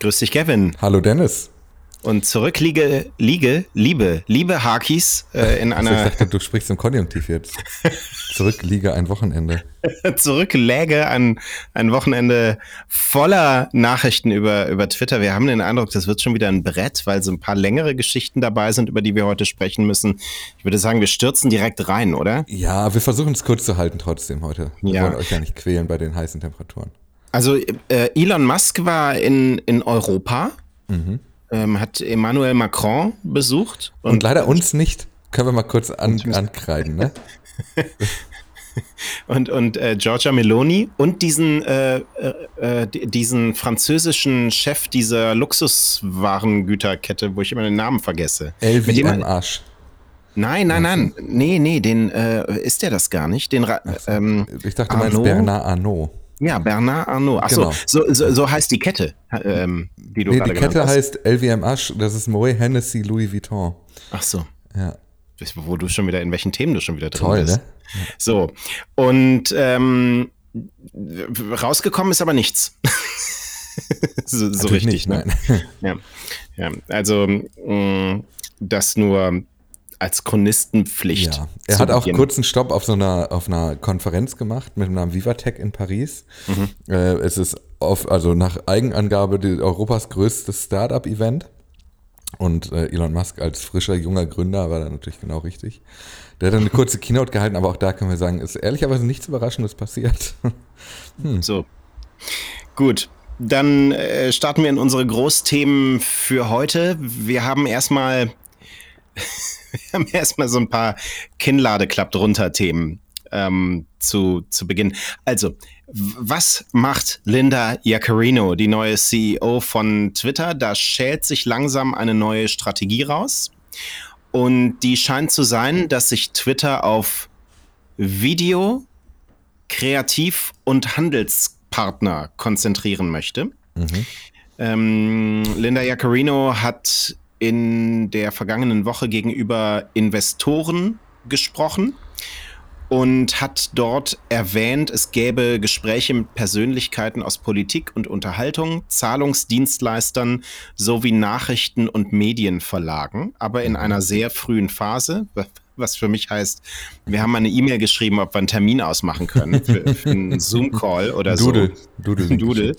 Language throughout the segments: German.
Grüß dich, Kevin. Hallo, Dennis. Und zurück liege, liege, liebe, liebe Hakis äh, in einer. Ich dachte, du sprichst im Konjunktiv jetzt. Zurück liege ein Wochenende. zurück läge ein, ein Wochenende voller Nachrichten über, über Twitter. Wir haben den Eindruck, das wird schon wieder ein Brett, weil so ein paar längere Geschichten dabei sind, über die wir heute sprechen müssen. Ich würde sagen, wir stürzen direkt rein, oder? Ja, wir versuchen es kurz zu halten trotzdem heute. Wir Ja. wollen euch ja nicht quälen bei den heißen Temperaturen. Also äh, Elon Musk war in, in Europa, ähm, hat Emmanuel Macron besucht. Und, leider uns nicht. Können wir mal kurz an, ankreiden, ne? und, und äh, Giorgia Meloni und diesen, äh, äh, äh, di- diesen französischen Chef dieser Luxuswarengüterkette, wo ich immer den Namen vergesse. Mit dem LV er- am Arsch. Nein, nein, nein. Nee, nee, den äh, ist der das gar nicht. Den Ra ähm, Ich dachte, du meinst? Bernard Arnault. Ja, Bernard Arnault. Achso, Genau. so, so, so heißt die Kette, ähm, die du Nee, gerade die Kette hast. heißt LV am Arsch. Das ist Moet Hennessy Louis Vuitton. Ach so. Ja, Wo du schon wieder, in welchen Themen du schon wieder drin toll, bist. ne? So. Und ähm, rausgekommen ist aber nichts. so so richtig, nicht, ne? nein. Ja. ja. Also, mh, das nur als Chronistenpflicht. Ja, er hat auch Beginn. kurz einen Stopp auf so einer, auf einer Konferenz gemacht mit dem Namen Vivatech in Paris. Mhm. Äh, es ist auf, also nach Eigenangabe die, Europas größtes Startup-Event. Und äh, Elon Musk als frischer, junger Gründer war da natürlich genau richtig. Der hat dann eine kurze Keynote gehalten, aber auch da können wir sagen, ist ehrlicherweise nichts Überraschendes passiert. So. Gut. Dann äh, starten wir in unsere Großthemen für heute. Wir haben erstmal wir haben erstmal so ein paar Kinnladeklappt runter Themen ähm, zu, zu Beginn. Also, was macht Linda Iaccarino, die neue CEO von Twitter? Da schält sich langsam eine neue Strategie raus. Und die scheint zu sein, dass sich Twitter auf Video, Kreativ- und Handelspartner konzentrieren möchte. Mhm. Ähm, Linda Iaccarino hat in der vergangenen Woche gegenüber Investoren gesprochen und hat dort erwähnt, es gäbe Gespräche mit Persönlichkeiten aus Politik und Unterhaltung, Zahlungsdienstleistern sowie Nachrichten- und Medienverlagen, aber in einer sehr frühen Phase, was für mich heißt, wir haben eine E-Mail geschrieben, ob wir einen Termin ausmachen können für, für einen Zoom-Call oder Doodle. so. Doodle. Doodle.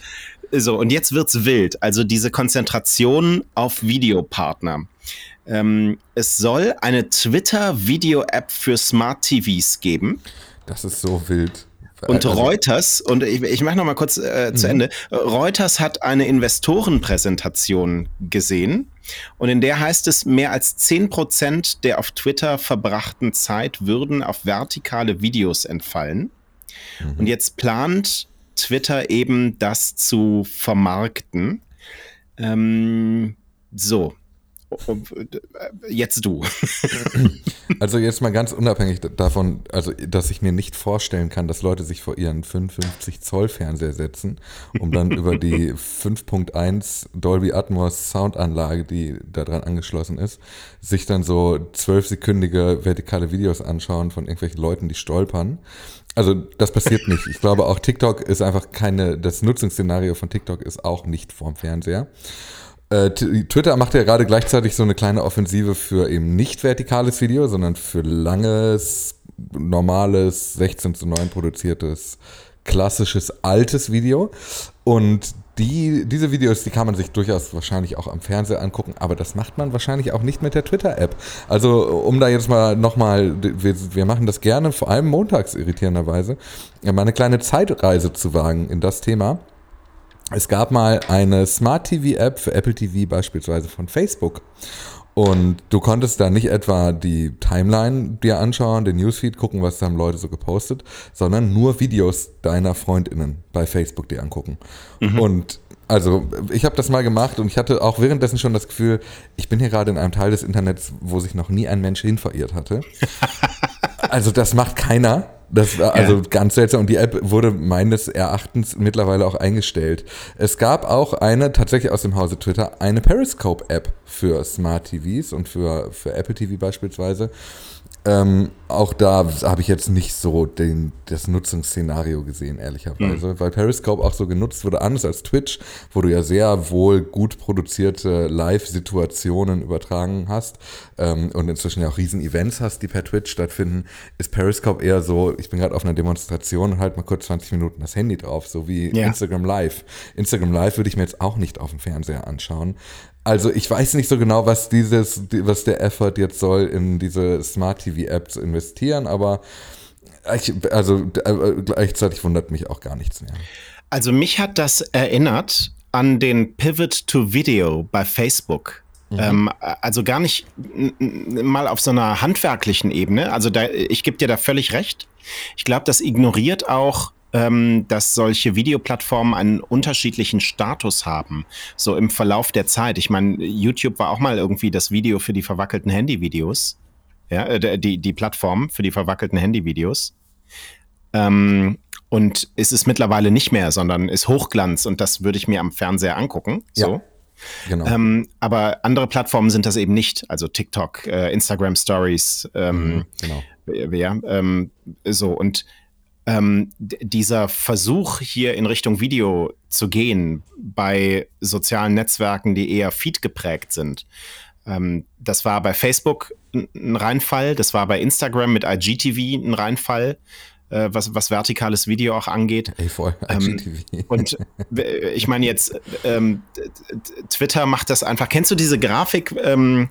So, und jetzt wird's wild. Also diese Konzentration auf Videopartner. Ähm, es soll eine Twitter-Video-App für Smart TVs geben. Das ist so wild. Und Also, Reuters, und ich, ich mache noch mal kurz äh, zu Ende, Reuters hat eine Investorenpräsentation gesehen und in der heißt es, mehr als 10% der auf Twitter verbrachten Zeit würden auf vertikale Videos entfallen. Und jetzt plant Twitter eben das zu vermarkten. Ähm, so. Jetzt du. Also jetzt mal ganz unabhängig davon, also dass ich mir nicht vorstellen kann, dass Leute sich vor ihren 55 Zoll Fernseher setzen, um dann über die 5.1 Dolby Atmos Soundanlage, die da dran angeschlossen ist, sich dann so zwölfsekündige vertikale Videos anschauen von irgendwelchen Leuten, die stolpern. Also das passiert nicht. Ich glaube auch TikTok ist einfach keine, das Nutzungsszenario von TikTok ist auch nicht vorm Fernseher. Äh, Twitter macht ja gerade gleichzeitig so eine kleine Offensive für eben nicht vertikales Video, sondern für langes, normales, 16 zu 9 produziertes, klassisches, altes Video. Und die, diese Videos, die kann man sich durchaus wahrscheinlich auch am Fernseher angucken, aber das macht man wahrscheinlich auch nicht mit der Twitter-App. Also, um da jetzt mal nochmal, wir, wir machen das gerne, vor allem montags irritierenderweise, mal eine kleine Zeitreise zu wagen in das Thema. Es gab mal eine Smart TV App für Apple TV beispielsweise von Facebook. Und du konntest da nicht etwa die Timeline dir anschauen, den Newsfeed gucken, was da haben Leute so gepostet, sondern nur Videos deiner FreundInnen bei Facebook dir angucken. Und also ich habe das mal gemacht und ich hatte auch währenddessen schon das Gefühl, ich bin hier gerade in einem Teil des Internets, wo sich noch nie ein Mensch hin verirrt hatte. Also das macht keiner. Das war also Ja. ganz seltsam. Und die App wurde meines Erachtens mittlerweile auch eingestellt. Es gab auch eine, tatsächlich aus dem Hause Twitter, eine Periscope-App für Smart TVs und für, für Apple TV beispielsweise. Ähm, auch da habe ich jetzt nicht so den, das Nutzungsszenario gesehen, ehrlicherweise, mhm. weil Periscope auch so genutzt wurde, anders als Twitch, wo du ja sehr wohl gut produzierte Live-Situationen übertragen hast ähm, und inzwischen ja auch riesen Events hast, die per Twitch stattfinden, ist Periscope eher so, ich bin gerade auf einer Demonstration und halt mal kurz 20 Minuten das Handy drauf, so wie ja. Instagram Live. Instagram Live würde ich mir jetzt auch nicht auf dem Fernseher anschauen. Also ich weiß nicht so genau, was dieses, was der Effort jetzt soll, in diese Smart TV App zu investieren, aber ich, also äh, gleichzeitig wundert mich auch gar nichts mehr. Also mich hat das erinnert an den Pivot to Video bei Facebook. Mhm. Ähm, also gar nicht mal auf so einer handwerklichen Ebene. Also da, ich gebe dir da völlig recht. Ich glaube, das ignoriert auch ähm, dass solche Videoplattformen einen unterschiedlichen Status haben, so im Verlauf der Zeit. Ich meine, YouTube war auch mal irgendwie das Video für die verwackelten Handyvideos, ja, äh, die, die Plattform für die verwackelten Handyvideos. Ähm, und ist es mittlerweile nicht mehr, sondern ist Hochglanz und das würde ich mir am Fernseher angucken. So. Ja. Genau. Ähm, aber andere Plattformen sind das eben nicht. Also TikTok, äh, Instagram Stories, ähm, mhm, genau. ja, ähm, so und ähm, dieser Versuch hier in Richtung Video zu gehen bei sozialen Netzwerken, die eher Feed geprägt sind, ähm, das war bei Facebook ein Reinfall, das war bei Instagram mit IGTV ein Reinfall. Äh, was, was vertikales Video auch angeht. Ey, voll, ähm, und ich meine jetzt, ähm, Twitter macht das einfach. Kennst du diese Grafik ähm,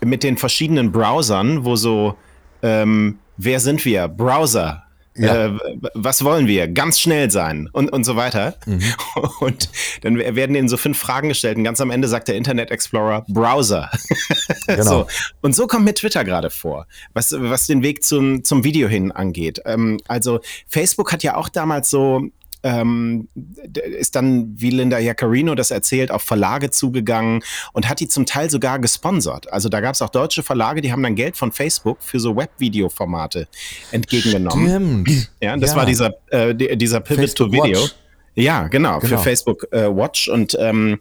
mit den verschiedenen Browsern, wo so, ähm, wer sind wir? Browser, ja. Äh, was wollen wir? Ganz schnell sein und, und so weiter. Mhm. Und dann werden ihnen so fünf Fragen gestellt und ganz am Ende sagt der Internet Explorer Browser. Genau. so. Und so kommt mir Twitter gerade vor, was, was den Weg zum, zum Video hin angeht. Ähm, also Facebook hat ja auch damals so ähm, ist dann, wie Linda Jaccarino das erzählt, auf Verlage zugegangen und hat die zum Teil sogar gesponsert. Also da gab es auch deutsche Verlage, die haben dann Geld von Facebook für so Webvideo-Formate entgegengenommen. Stimmt. Ja, das ja. war dieser, äh, dieser Pivot Ja, genau, genau. für Facebook äh, Watch. Und ähm,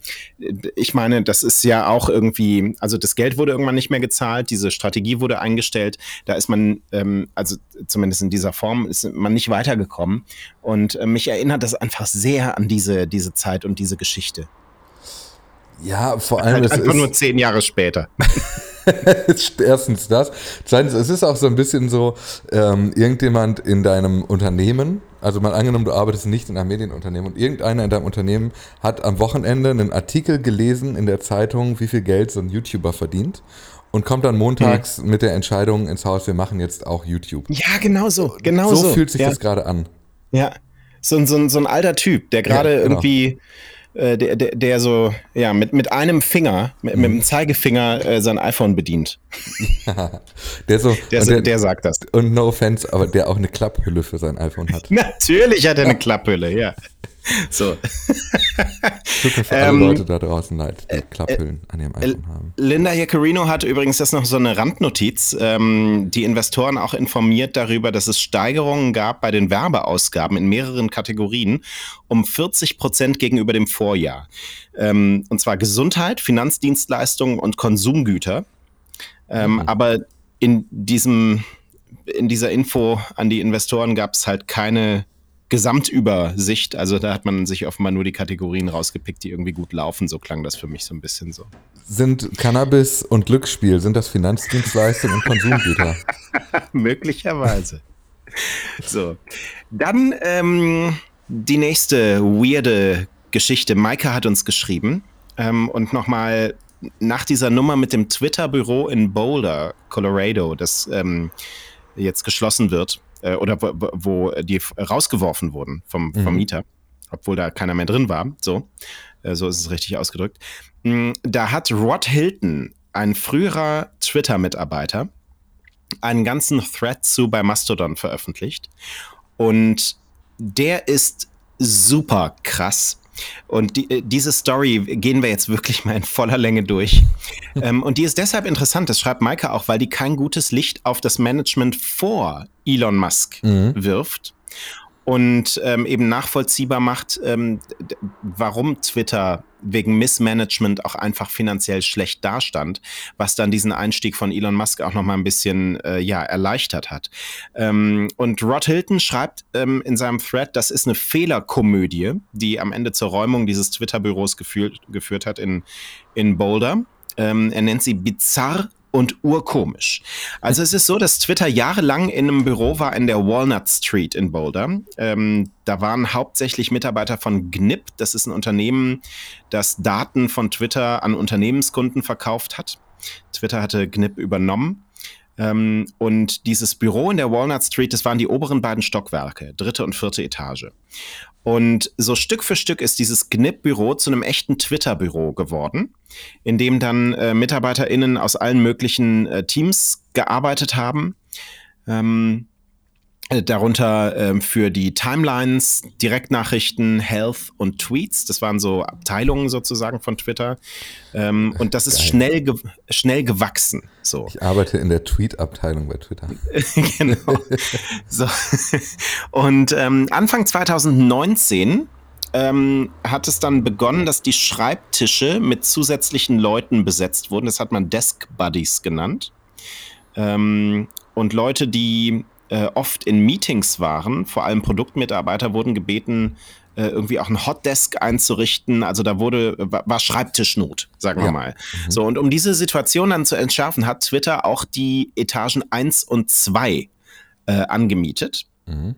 ich meine, das ist ja auch irgendwie, also das Geld wurde irgendwann nicht mehr gezahlt, diese Strategie wurde eingestellt. Da ist man, ähm, also zumindest in dieser Form, ist man nicht weitergekommen. Und äh, mich erinnert das einfach sehr an diese, diese Zeit und diese Geschichte. Ja, vor allem. Halt einfach nur zehn Jahre später. Erstens das. Zweitens, es ist auch so ein bisschen so, ähm, irgendjemand in deinem Unternehmen, also mal angenommen, du arbeitest nicht in einem Medienunternehmen und irgendeiner in deinem Unternehmen hat am Wochenende einen Artikel gelesen in der Zeitung, wie viel Geld so ein YouTuber verdient und kommt dann montags mhm. mit der Entscheidung ins Haus, wir machen jetzt auch YouTube. Ja, genau so. Genau so, so fühlt sich ja. das gerade an. Ja, so, so, so ein alter Typ, der gerade ja, genau. irgendwie äh, der, der, der so, ja, mit, mit einem Finger, mit, mit dem mhm. Zeigefinger äh, sein iPhone bedient. Ja, der so, der, der, der, sagt das. Und no offense, aber der auch eine Klapphülle für sein iPhone hat. Natürlich hat er eine Klapphülle, ja. So. Tut mir für alle ähm, Leute da draußen leid, die äh, Klapphüllen an ihrem äh, iPhone haben. Linda Jaccarino hat übrigens das noch so eine Randnotiz, ähm, die Investoren auch informiert darüber, dass es Steigerungen gab bei den Werbeausgaben in mehreren Kategorien um 40 Prozent gegenüber dem Vorjahr. Ähm, und zwar Gesundheit, Finanzdienstleistungen und Konsumgüter. Ähm, mhm. Aber in diesem in dieser Info an die Investoren gab es halt keine Gesamtübersicht. Also da hat man sich offenbar nur die Kategorien rausgepickt, die irgendwie gut laufen. So klang das für mich so ein bisschen so. Sind Cannabis und Glücksspiel, sind das Finanzdienstleistungen und Konsumgüter? Möglicherweise. So. Dann ähm, die nächste weirde Geschichte. Maike hat uns geschrieben ähm, und nochmal nach dieser Nummer mit dem Twitter-Büro in Boulder, Colorado, das ähm, jetzt geschlossen wird, äh, oder wo, wo, die rausgeworfen wurden vom mhm. Vermieter, obwohl da keiner mehr drin war. So, äh, so ist es richtig ausgedrückt. Mm, da hat Rod Hilton, ein früherer Twitter-Mitarbeiter, einen ganzen Thread zu bei Mastodon veröffentlicht. Und der ist super krass. Und die, äh, diese Story gehen wir jetzt wirklich mal in voller Länge durch. ähm, und die ist deshalb interessant, das schreibt Maike auch, weil die kein gutes Licht auf das Management vor Elon Musk mhm. wirft. Und ähm, eben nachvollziehbar macht, ähm, warum Twitter wegen Missmanagement auch einfach finanziell schlecht dastand, was dann diesen Einstieg von Elon Musk auch noch mal ein bisschen äh, ja erleichtert hat. Ähm, und Rod Hilton schreibt ähm, in seinem Thread, das ist eine Fehlerkomödie, die am Ende zur Räumung dieses Twitter-Büros geführt, geführt hat in, in Boulder. Ähm, er nennt sie bizarr und urkomisch. Also es ist so, dass Twitter jahrelang in einem Büro war in der Walnut Street in Boulder. Ähm, da waren hauptsächlich Mitarbeiter von GNIP. Das ist ein Unternehmen, das Daten von Twitter an Unternehmenskunden verkauft hat. Twitter hatte GNIP übernommen. Ähm, und dieses Büro in der Walnut Street, das waren die oberen beiden Stockwerke, dritte und vierte Etage. Und so Stück für Stück ist dieses GNIP-Büro zu einem echten Twitter-Büro geworden, in dem dann äh, MitarbeiterInnen aus allen möglichen äh, Teams gearbeitet haben. Ähm, äh, darunter ähm, für die Timelines, Direktnachrichten, Health und Tweets. Das waren so Abteilungen sozusagen von Twitter. Ähm, und das ist schnell, ge schnell gewachsen. So. Ich arbeite in der Tweet-Abteilung bei Twitter. genau. so. Und ähm, Anfang 2019 ähm, hat es dann begonnen, dass die Schreibtische mit zusätzlichen Leuten besetzt wurden. Das hat man Desk Buddies genannt. Ähm, und Leute, die äh, oft in Meetings waren, vor allem Produktmitarbeiter wurden gebeten, äh, irgendwie auch ein Hotdesk einzurichten. Also da wurde, war Schreibtischnot, sagen wir ja. mal. Mhm. So, und um diese Situation dann zu entschärfen, hat Twitter auch die Etagen 1 und 2 äh, angemietet. Mhm.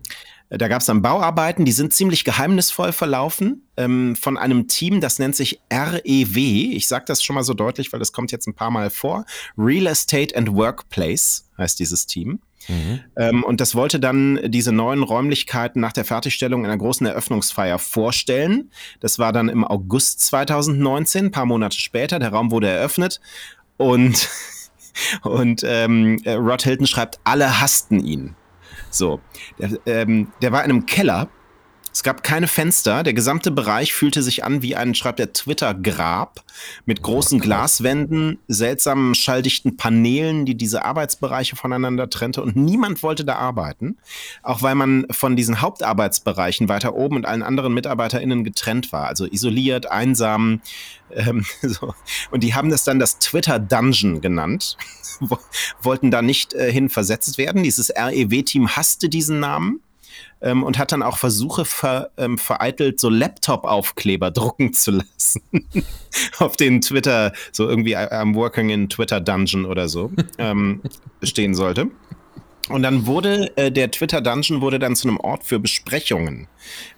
Da gab es dann Bauarbeiten, die sind ziemlich geheimnisvoll verlaufen ähm, von einem Team, das nennt sich REW. Ich sage das schon mal so deutlich, weil das kommt jetzt ein paar Mal vor. Real Estate and Workplace heißt dieses Team. Mhm. Ähm, und das wollte dann diese neuen Räumlichkeiten nach der Fertigstellung in einer großen Eröffnungsfeier vorstellen. Das war dann im August 2019, ein paar Monate später. Der Raum wurde eröffnet und, und ähm, Rod Hilton schreibt, alle hassten ihn. So, der, ähm, der war in einem Keller es gab keine Fenster. Der gesamte Bereich fühlte sich an wie ein, schreibt der Twitter-Grab mit großen Glaswänden, seltsamen schalldichten Paneelen, die diese Arbeitsbereiche voneinander trennte und niemand wollte da arbeiten. Auch weil man von diesen Hauptarbeitsbereichen weiter oben und allen anderen MitarbeiterInnen getrennt war. Also isoliert, einsam. Ähm, so. Und die haben das dann das Twitter-Dungeon genannt. Wollten da nicht äh, hin versetzt werden. Dieses REW-Team hasste diesen Namen ähm, und hat dann auch Versuche ver, ähm, vereitelt, so Laptop-Aufkleber drucken zu lassen. auf den Twitter, so irgendwie I'm working in Twitter Dungeon oder so, ähm, stehen sollte. Und dann wurde äh, der Twitter Dungeon wurde dann zu einem Ort für Besprechungen,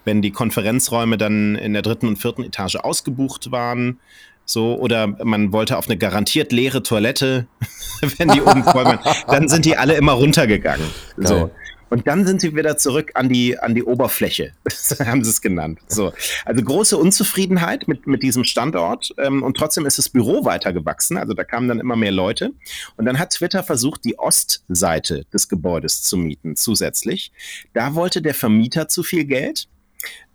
wenn die Konferenzräume dann in der dritten und vierten Etage ausgebucht waren. So, oder man wollte auf eine garantiert leere Toilette, wenn die oben voll waren, dann sind die alle immer runtergegangen. Geil. So. Und dann sind sie wieder zurück an die, an die Oberfläche, haben sie es genannt. So. Also große Unzufriedenheit mit, mit diesem Standort ähm, und trotzdem ist das Büro weiter gewachsen. Also da kamen dann immer mehr Leute. Und dann hat Twitter versucht, die Ostseite des Gebäudes zu mieten zusätzlich. Da wollte der Vermieter zu viel Geld.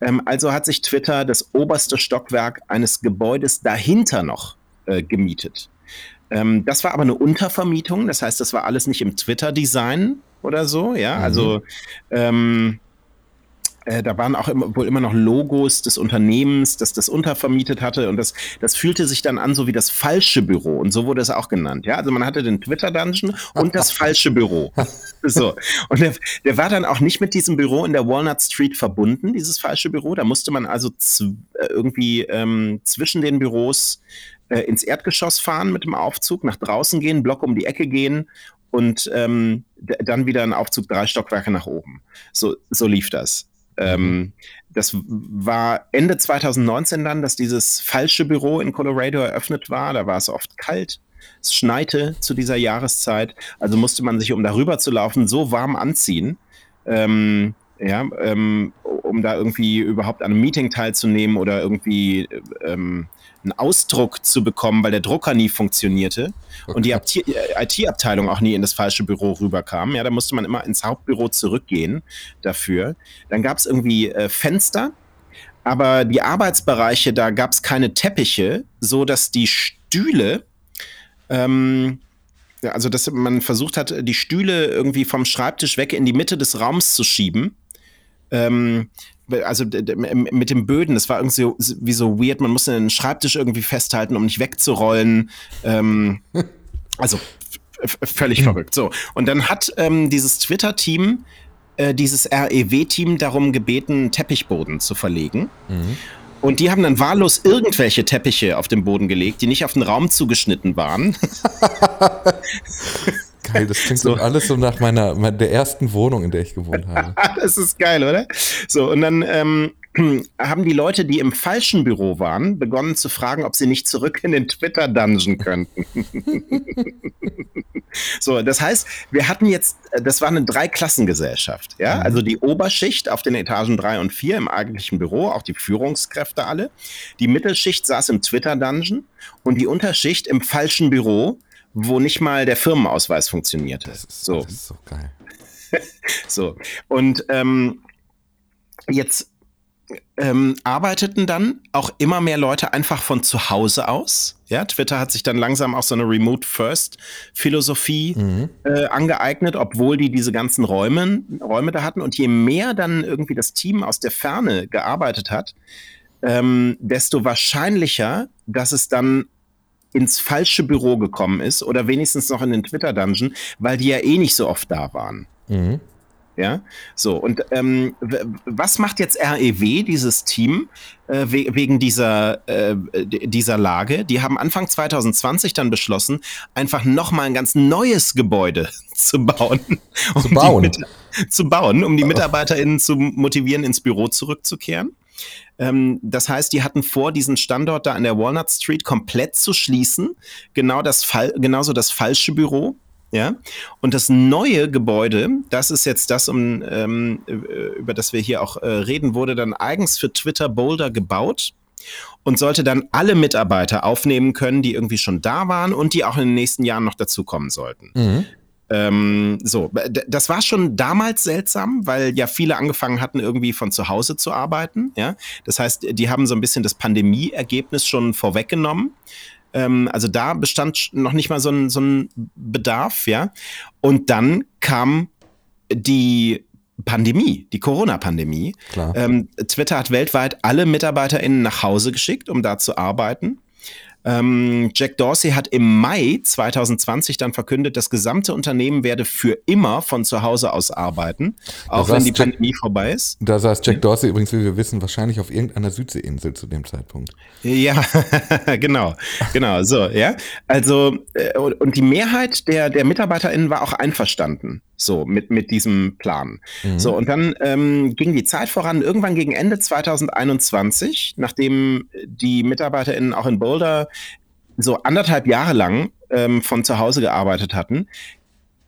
Ähm, also hat sich Twitter das oberste Stockwerk eines Gebäudes dahinter noch äh, gemietet. Ähm, das war aber eine Untervermietung, das heißt, das war alles nicht im Twitter-Design oder so, ja. Mhm. Also ähm, äh, da waren auch immer, wohl immer noch Logos des Unternehmens, das das untervermietet hatte und das, das fühlte sich dann an so wie das falsche Büro und so wurde es auch genannt, ja. Also man hatte den Twitter-Dungeon und das falsche Büro. so. Und der, der war dann auch nicht mit diesem Büro in der Walnut Street verbunden, dieses falsche Büro. Da musste man also äh, irgendwie ähm, zwischen den Büros äh, ins Erdgeschoss fahren mit dem Aufzug, nach draußen gehen, Block um die Ecke gehen und ähm, dann wieder ein Aufzug drei Stockwerke nach oben. So, so lief das. Ähm, das war Ende 2019 dann, dass dieses falsche Büro in Colorado eröffnet war. Da war es oft kalt. Es schneite zu dieser Jahreszeit. Also musste man sich, um darüber zu laufen, so warm anziehen. Ähm, ja, ähm, um da irgendwie überhaupt an einem Meeting teilzunehmen oder irgendwie ähm, einen Ausdruck zu bekommen, weil der Drucker nie funktionierte okay. und die IT-Abteilung auch nie in das falsche Büro rüberkam. Ja, da musste man immer ins Hauptbüro zurückgehen dafür. Dann gab es irgendwie äh, Fenster, aber die Arbeitsbereiche, da gab es keine Teppiche, so dass die Stühle ähm, also dass man versucht hat, die Stühle irgendwie vom Schreibtisch weg in die Mitte des Raums zu schieben ähm, also mit dem Böden, das war irgendwie so, wie so weird, man musste den Schreibtisch irgendwie festhalten, um nicht wegzurollen. Ähm, also völlig mhm. verrückt. So, und dann hat ähm, dieses Twitter-Team äh, dieses REW-Team darum gebeten, Teppichboden zu verlegen. Mhm. Und die haben dann wahllos irgendwelche Teppiche auf den Boden gelegt, die nicht auf den Raum zugeschnitten waren. Geil, das klingt so. alles so nach meiner, der ersten Wohnung, in der ich gewohnt habe. das ist geil, oder? So, und dann ähm, haben die Leute, die im falschen Büro waren, begonnen zu fragen, ob sie nicht zurück in den Twitter-Dungeon könnten. so, das heißt, wir hatten jetzt, das war eine Dreiklassengesellschaft, ja, mhm. also die Oberschicht auf den Etagen drei und vier im eigentlichen Büro, auch die Führungskräfte alle. Die Mittelschicht saß im Twitter-Dungeon und die Unterschicht im falschen Büro, wo nicht mal der Firmenausweis funktionierte. Das ist so, das ist so geil. so, und ähm, jetzt ähm, arbeiteten dann auch immer mehr Leute einfach von zu Hause aus. Ja, Twitter hat sich dann langsam auch so eine Remote First Philosophie mhm. äh, angeeignet, obwohl die diese ganzen Räume, Räume da hatten. Und je mehr dann irgendwie das Team aus der Ferne gearbeitet hat, ähm, desto wahrscheinlicher, dass es dann ins falsche Büro gekommen ist oder wenigstens noch in den Twitter Dungeon, weil die ja eh nicht so oft da waren. Mhm. Ja, so und ähm, was macht jetzt REW, dieses Team, äh, we wegen dieser, äh, dieser Lage? Die haben Anfang 2020 dann beschlossen, einfach nochmal ein ganz neues Gebäude zu bauen. Um zu bauen? zu bauen, um die MitarbeiterInnen zu motivieren, ins Büro zurückzukehren. Ähm, das heißt, die hatten vor, diesen Standort da an der Walnut Street komplett zu schließen. Genau das Fall, genauso das falsche Büro. Ja, und das neue Gebäude, das ist jetzt das, um, ähm, über das wir hier auch äh, reden, wurde dann eigens für Twitter Boulder gebaut und sollte dann alle Mitarbeiter aufnehmen können, die irgendwie schon da waren und die auch in den nächsten Jahren noch dazukommen sollten. Mhm. Ähm, so, das war schon damals seltsam, weil ja viele angefangen hatten, irgendwie von zu Hause zu arbeiten. Ja, das heißt, die haben so ein bisschen das Pandemie-Ergebnis schon vorweggenommen. Ähm, also da bestand noch nicht mal so ein, so ein Bedarf, ja. Und dann kam die Pandemie, die Corona-Pandemie. Ähm, Twitter hat weltweit alle MitarbeiterInnen nach Hause geschickt, um da zu arbeiten. Ähm, Jack Dorsey hat im Mai 2020 dann verkündet, das gesamte Unternehmen werde für immer von zu Hause aus arbeiten, auch wenn die Jack, Pandemie vorbei ist. Da saß Jack Dorsey übrigens, wie wir wissen, wahrscheinlich auf irgendeiner Südseeinsel zu dem Zeitpunkt. Ja, genau, genau, so, ja. Also, äh, und die Mehrheit der, der MitarbeiterInnen war auch einverstanden. So, mit, mit diesem Plan. Mhm. So, und dann ähm, ging die Zeit voran. Irgendwann gegen Ende 2021, nachdem die MitarbeiterInnen auch in Boulder so anderthalb Jahre lang ähm, von zu Hause gearbeitet hatten,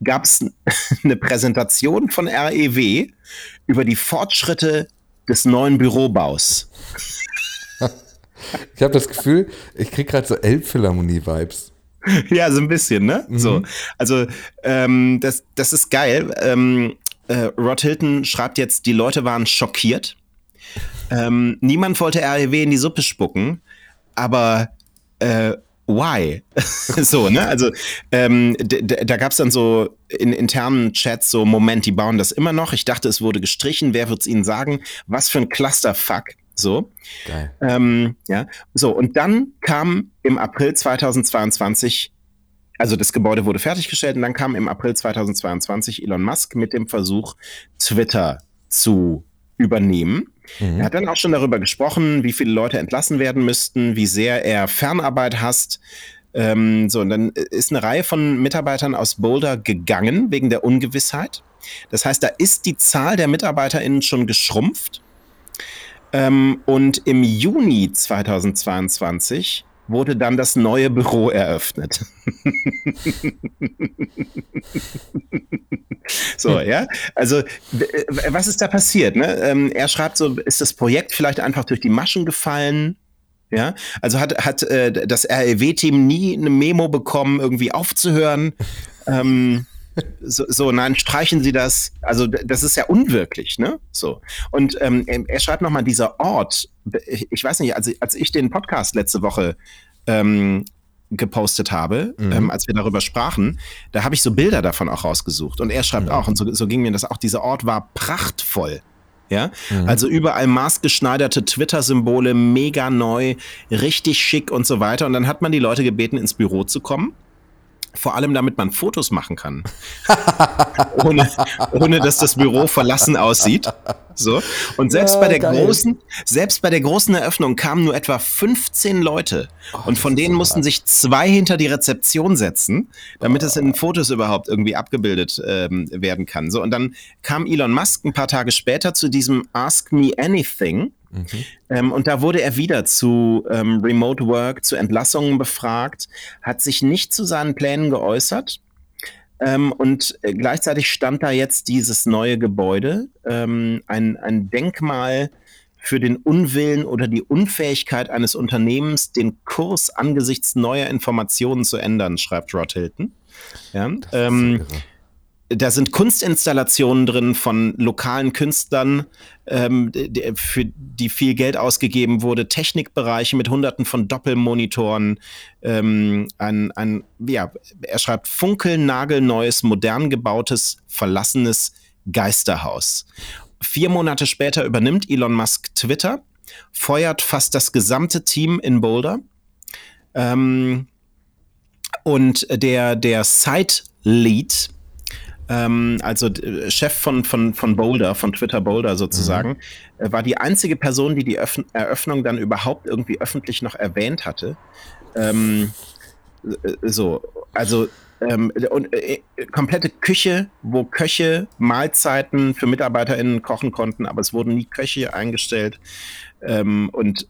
gab es eine Präsentation von REW über die Fortschritte des neuen Bürobaus. ich habe das Gefühl, ich kriege gerade so Elbphilharmonie-Vibes. ja, so ein bisschen, ne? Mhm. So. Also, ähm, das, das ist geil. Ähm, äh, Rod Hilton schreibt jetzt, die Leute waren schockiert. Ähm, niemand wollte REW in die Suppe spucken, aber äh, why? so, ne? Also, ähm, da gab es dann so in internen Chats so, Moment, die bauen das immer noch. Ich dachte, es wurde gestrichen. Wer wird es ihnen sagen? Was für ein Clusterfuck. So. Geil. Ähm, ja. So, und dann kam im April 2022, also das Gebäude wurde fertiggestellt und dann kam im April 2022 Elon Musk mit dem Versuch, Twitter zu übernehmen. Mhm. Er hat dann auch schon darüber gesprochen, wie viele Leute entlassen werden müssten, wie sehr er Fernarbeit hasst. Ähm, so, und dann ist eine Reihe von Mitarbeitern aus Boulder gegangen wegen der Ungewissheit. Das heißt, da ist die Zahl der MitarbeiterInnen schon geschrumpft. Ähm, und im Juni 2022 wurde dann das neue Büro eröffnet. so, ja. Also, was ist da passiert? Ne? Ähm, er schreibt so, ist das Projekt vielleicht einfach durch die Maschen gefallen? Ja, also hat, hat äh, das REW-Team nie eine Memo bekommen, irgendwie aufzuhören. ähm, so, so, nein, streichen Sie das. Also das ist ja unwirklich, ne? So. Und ähm, er schreibt nochmal, dieser Ort, ich weiß nicht, als, als ich den Podcast letzte Woche ähm, gepostet habe, mhm. ähm, als wir darüber sprachen, da habe ich so Bilder davon auch rausgesucht. Und er schreibt mhm. auch, und so, so ging mir das auch, dieser Ort war prachtvoll. Ja, mhm. also überall maßgeschneiderte Twitter-Symbole, mega neu, richtig schick und so weiter. Und dann hat man die Leute gebeten, ins Büro zu kommen. Vor allem, damit man Fotos machen kann. ohne, ohne dass das Büro verlassen aussieht. So. Und selbst ja, bei der geil. großen, selbst bei der großen Eröffnung kamen nur etwa 15 Leute. Oh, und von denen so mussten sich zwei hinter die Rezeption setzen, damit oh. es in Fotos überhaupt irgendwie abgebildet ähm, werden kann. So. Und dann kam Elon Musk ein paar Tage später zu diesem Ask Me Anything. Mhm. Ähm, und da wurde er wieder zu ähm, Remote Work, zu Entlassungen befragt, hat sich nicht zu seinen Plänen geäußert. Ähm, und äh, gleichzeitig stand da jetzt dieses neue Gebäude, ähm, ein, ein Denkmal für den Unwillen oder die Unfähigkeit eines Unternehmens, den Kurs angesichts neuer Informationen zu ändern, schreibt Rod Hilton. Ja, ähm, so da sind Kunstinstallationen drin von lokalen Künstlern, ähm, die, für die viel Geld ausgegeben wurde, Technikbereiche mit hunderten von Doppelmonitoren, ähm, ein, ein, ja, er schreibt funkelnagelneues, modern gebautes, verlassenes Geisterhaus. Vier Monate später übernimmt Elon Musk Twitter, feuert fast das gesamte Team in Boulder. Ähm, und der, der Site-Lead, ähm, also äh, Chef von, von, von Boulder, von Twitter Boulder sozusagen, mhm. äh, war die einzige Person, die die Öff Eröffnung dann überhaupt irgendwie öffentlich noch erwähnt hatte. Ähm, äh, so, also ähm, und äh, komplette Küche, wo Köche Mahlzeiten für MitarbeiterInnen kochen konnten, aber es wurden nie Köche eingestellt. Ähm, und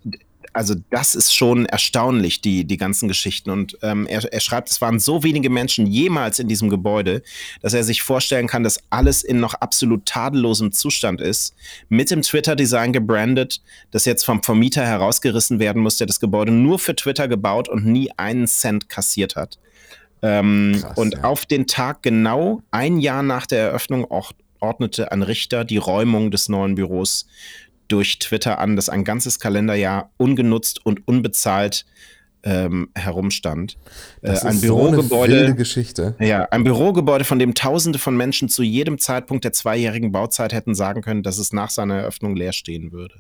also das ist schon erstaunlich, die, die ganzen Geschichten. Und ähm, er, er schreibt, es waren so wenige Menschen jemals in diesem Gebäude, dass er sich vorstellen kann, dass alles in noch absolut tadellosem Zustand ist. Mit dem Twitter-Design gebrandet, das jetzt vom Vermieter herausgerissen werden muss, der das Gebäude nur für Twitter gebaut und nie einen Cent kassiert hat. Ähm, Krass, und ja. auf den Tag genau ein Jahr nach der Eröffnung ordnete ein Richter die Räumung des neuen Büros durch Twitter an, dass ein ganzes Kalenderjahr ungenutzt und unbezahlt ähm, herumstand. Das äh, ein ist Bürogebäude, so eine Geschichte. Ja, ein Bürogebäude, von dem Tausende von Menschen zu jedem Zeitpunkt der zweijährigen Bauzeit hätten sagen können, dass es nach seiner Eröffnung leer stehen würde.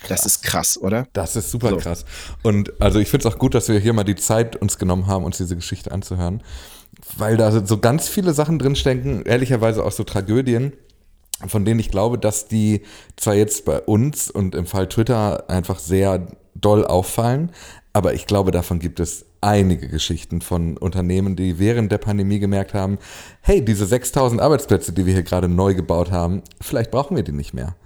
Krass. Das ist krass, oder? Das ist super so. krass. Und also ich finde es auch gut, dass wir hier mal die Zeit uns genommen haben, uns diese Geschichte anzuhören, weil da so ganz viele Sachen drinstecken, ehrlicherweise auch so Tragödien von denen ich glaube, dass die zwar jetzt bei uns und im Fall Twitter einfach sehr doll auffallen, aber ich glaube, davon gibt es einige Geschichten von Unternehmen, die während der Pandemie gemerkt haben, hey, diese 6000 Arbeitsplätze, die wir hier gerade neu gebaut haben, vielleicht brauchen wir die nicht mehr.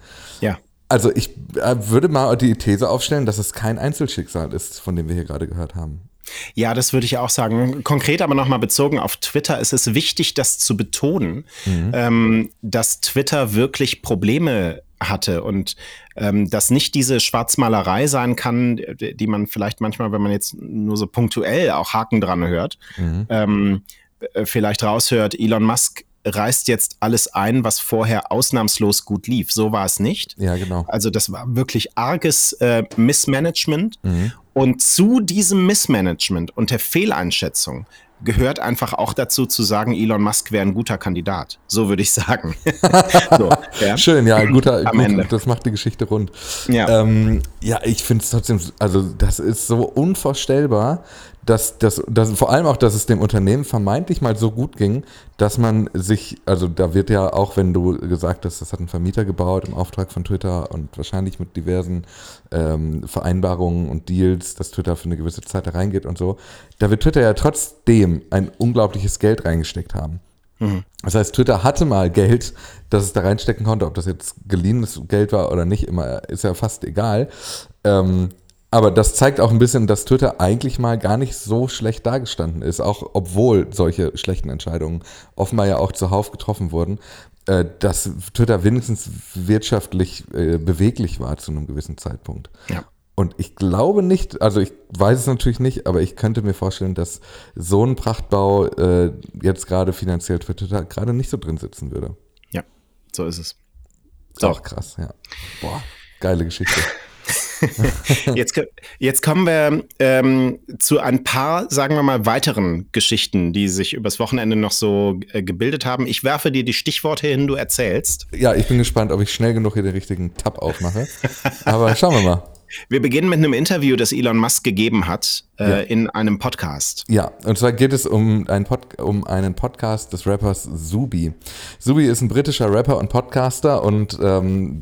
Ja. Also ich äh, würde mal die These aufstellen, dass es kein Einzelschicksal ist, von dem wir hier gerade gehört haben. Ja, das würde ich auch sagen. Konkret aber nochmal bezogen auf Twitter ist es wichtig, das zu betonen, mhm. ähm, dass Twitter wirklich Probleme hatte und ähm, dass nicht diese Schwarzmalerei sein kann, die man vielleicht manchmal, wenn man jetzt nur so punktuell auch Haken dran hört, mhm. ähm, äh, vielleicht raushört, Elon Musk reißt jetzt alles ein, was vorher ausnahmslos gut lief. So war es nicht. Ja, genau. Also das war wirklich arges äh, Missmanagement. Mhm. Und zu diesem Missmanagement und der Fehleinschätzung gehört einfach auch dazu zu sagen, Elon Musk wäre ein guter Kandidat. So würde ich sagen. so, ja. Schön, ja, guter, Am gut, Ende. das macht die Geschichte rund. Ja, ähm, ja ich finde es trotzdem, also das ist so unvorstellbar, dass, dass, dass vor allem auch, dass es dem Unternehmen vermeintlich mal so gut ging, dass man sich, also da wird ja auch, wenn du gesagt hast, das hat ein Vermieter gebaut im Auftrag von Twitter und wahrscheinlich mit diversen ähm, Vereinbarungen und Deals, dass Twitter für eine gewisse Zeit da reingeht und so, da wird Twitter ja trotzdem ein unglaubliches Geld reingesteckt haben. Mhm. Das heißt, Twitter hatte mal Geld, das es da reinstecken konnte, ob das jetzt geliehenes Geld war oder nicht, immer ist ja fast egal. Ähm, aber das zeigt auch ein bisschen, dass Twitter eigentlich mal gar nicht so schlecht dargestanden ist, auch obwohl solche schlechten Entscheidungen offenbar ja auch zuhauf getroffen wurden, äh, dass Twitter wenigstens wirtschaftlich äh, beweglich war zu einem gewissen Zeitpunkt. Ja. Und ich glaube nicht, also ich weiß es natürlich nicht, aber ich könnte mir vorstellen, dass so ein Prachtbau äh, jetzt gerade finanziell für Twitter gerade nicht so drin sitzen würde. Ja, so ist es. So. Ist auch krass, ja. Boah, geile Geschichte. jetzt, jetzt kommen wir ähm, zu ein paar, sagen wir mal, weiteren Geschichten, die sich übers Wochenende noch so äh, gebildet haben. Ich werfe dir die Stichworte hin, du erzählst. Ja, ich bin gespannt, ob ich schnell genug hier den richtigen Tab aufmache. Aber schauen wir mal. Wir beginnen mit einem Interview, das Elon Musk gegeben hat äh, ja. in einem Podcast. Ja, und zwar geht es um, ein Pod, um einen Podcast des Rappers Zubi. Zubi ist ein britischer Rapper und Podcaster und ähm,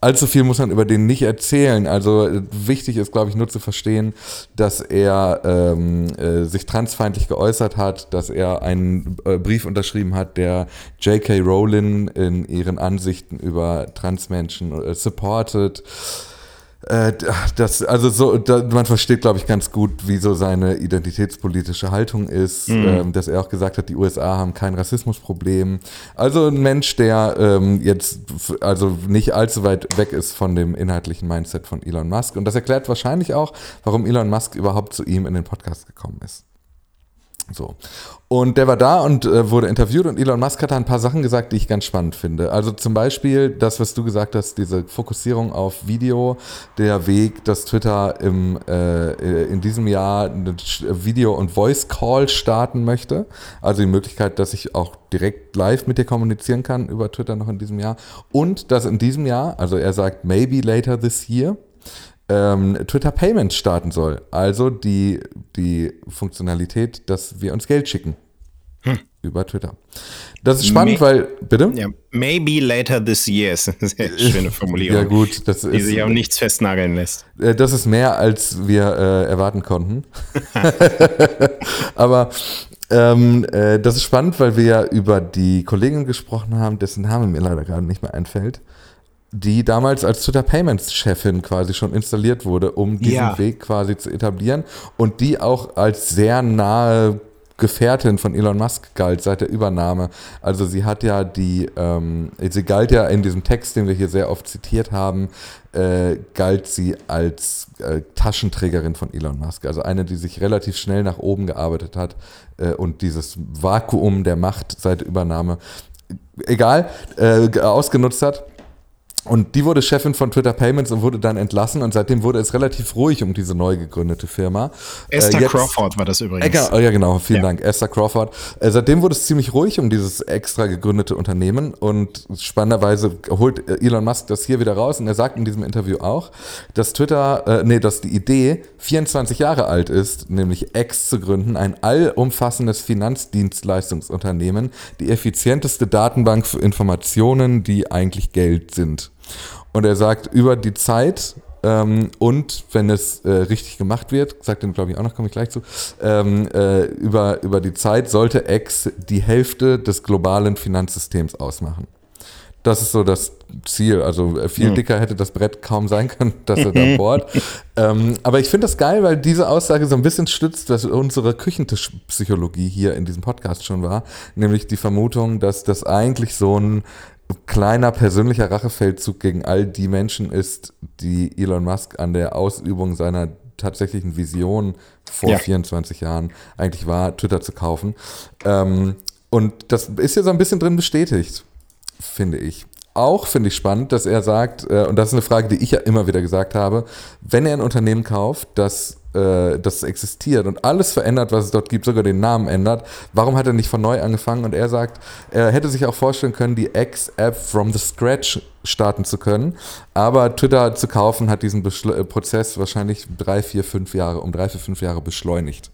allzu viel muss man über den nicht erzählen. Also wichtig ist, glaube ich, nur zu verstehen, dass er ähm, äh, sich transfeindlich geäußert hat, dass er einen äh, Brief unterschrieben hat, der J.K. Rowling in ihren Ansichten über Transmenschen äh, supportet. Äh, das, also so, da, man versteht, glaube ich, ganz gut, wie so seine identitätspolitische Haltung ist, mhm. ähm, dass er auch gesagt hat, die USA haben kein Rassismusproblem. Also ein Mensch, der ähm, jetzt also nicht allzu weit weg ist von dem inhaltlichen Mindset von Elon Musk. Und das erklärt wahrscheinlich auch, warum Elon Musk überhaupt zu ihm in den Podcast gekommen ist. So. Und der war da und äh, wurde interviewt und Elon Musk hat da ein paar Sachen gesagt, die ich ganz spannend finde. Also zum Beispiel das, was du gesagt hast, diese Fokussierung auf Video, der Weg, dass Twitter im, äh, in diesem Jahr Video- und Voice-Call starten möchte. Also die Möglichkeit, dass ich auch direkt live mit dir kommunizieren kann über Twitter noch in diesem Jahr. Und dass in diesem Jahr, also er sagt maybe later this year, ähm, Twitter Payments starten soll. Also die, die Funktionalität, dass wir uns Geld schicken. Hm. Über Twitter. Das ist spannend, May weil, bitte? Ja, maybe later this year ist eine sehr schöne Formulierung. ja, gut. Das die ist, sich auch nichts festnageln lässt. Äh, das ist mehr, als wir äh, erwarten konnten. Aber ähm, äh, das ist spannend, weil wir ja über die Kollegin gesprochen haben, dessen Name mir leider gerade nicht mehr einfällt die damals als Twitter Payments Chefin quasi schon installiert wurde, um diesen ja. Weg quasi zu etablieren und die auch als sehr nahe Gefährtin von Elon Musk galt seit der Übernahme. Also sie hat ja die, ähm, sie galt ja in diesem Text, den wir hier sehr oft zitiert haben, äh, galt sie als äh, Taschenträgerin von Elon Musk. Also eine, die sich relativ schnell nach oben gearbeitet hat äh, und dieses Vakuum der Macht seit der Übernahme, egal, äh, ausgenutzt hat. Und die wurde Chefin von Twitter Payments und wurde dann entlassen und seitdem wurde es relativ ruhig um diese neu gegründete Firma. Esther äh, jetzt, Crawford war das übrigens. Äh, oh ja, genau, vielen ja. Dank, Esther Crawford. Äh, seitdem wurde es ziemlich ruhig um dieses extra gegründete Unternehmen und spannenderweise holt Elon Musk das hier wieder raus und er sagt in diesem Interview auch, dass Twitter, äh, nee, dass die Idee 24 Jahre alt ist, nämlich X zu gründen, ein allumfassendes Finanzdienstleistungsunternehmen, die effizienteste Datenbank für Informationen, die eigentlich Geld sind. Und er sagt, über die Zeit ähm, und wenn es äh, richtig gemacht wird, sagt er glaube ich auch noch, komme ich gleich zu, ähm, äh, über, über die Zeit sollte X die Hälfte des globalen Finanzsystems ausmachen. Das ist so das Ziel. Also äh, viel dicker hätte das Brett kaum sein können, dass er da bohrt. ähm, aber ich finde das geil, weil diese Aussage so ein bisschen stützt, was unsere Küchentischpsychologie hier in diesem Podcast schon war. Nämlich die Vermutung, dass das eigentlich so ein kleiner persönlicher Rachefeldzug gegen all die Menschen ist, die Elon Musk an der Ausübung seiner tatsächlichen Vision vor ja. 24 Jahren eigentlich war, Twitter zu kaufen. Ähm, und das ist ja so ein bisschen drin bestätigt, finde ich. Auch finde ich spannend, dass er sagt, äh, und das ist eine Frage, die ich ja immer wieder gesagt habe, wenn er ein Unternehmen kauft, das äh, das existiert und alles verändert, was es dort gibt, sogar den Namen ändert. Warum hat er nicht von neu angefangen? Und er sagt, er hätte sich auch vorstellen können, die X-App from the scratch starten zu können. Aber Twitter zu kaufen hat diesen Beschle äh, Prozess wahrscheinlich drei, vier, fünf Jahre, um drei, vier, fünf Jahre beschleunigt.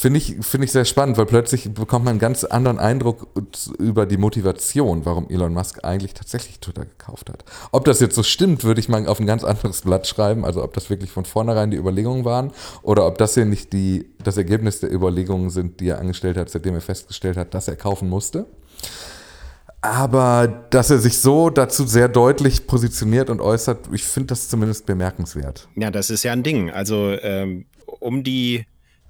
Finde ich, finde ich sehr spannend, weil plötzlich bekommt man einen ganz anderen Eindruck über die Motivation, warum Elon Musk eigentlich tatsächlich Twitter gekauft hat. Ob das jetzt so stimmt, würde ich mal auf ein ganz anderes Blatt schreiben, also ob das wirklich von vornherein die Überlegungen waren oder ob das hier nicht die, das Ergebnis der Überlegungen sind, die er angestellt hat, seitdem er festgestellt hat, dass er kaufen musste. Aber dass er sich so dazu sehr deutlich positioniert und äußert, ich finde das zumindest bemerkenswert. Ja, das ist ja ein Ding. Also ähm, um die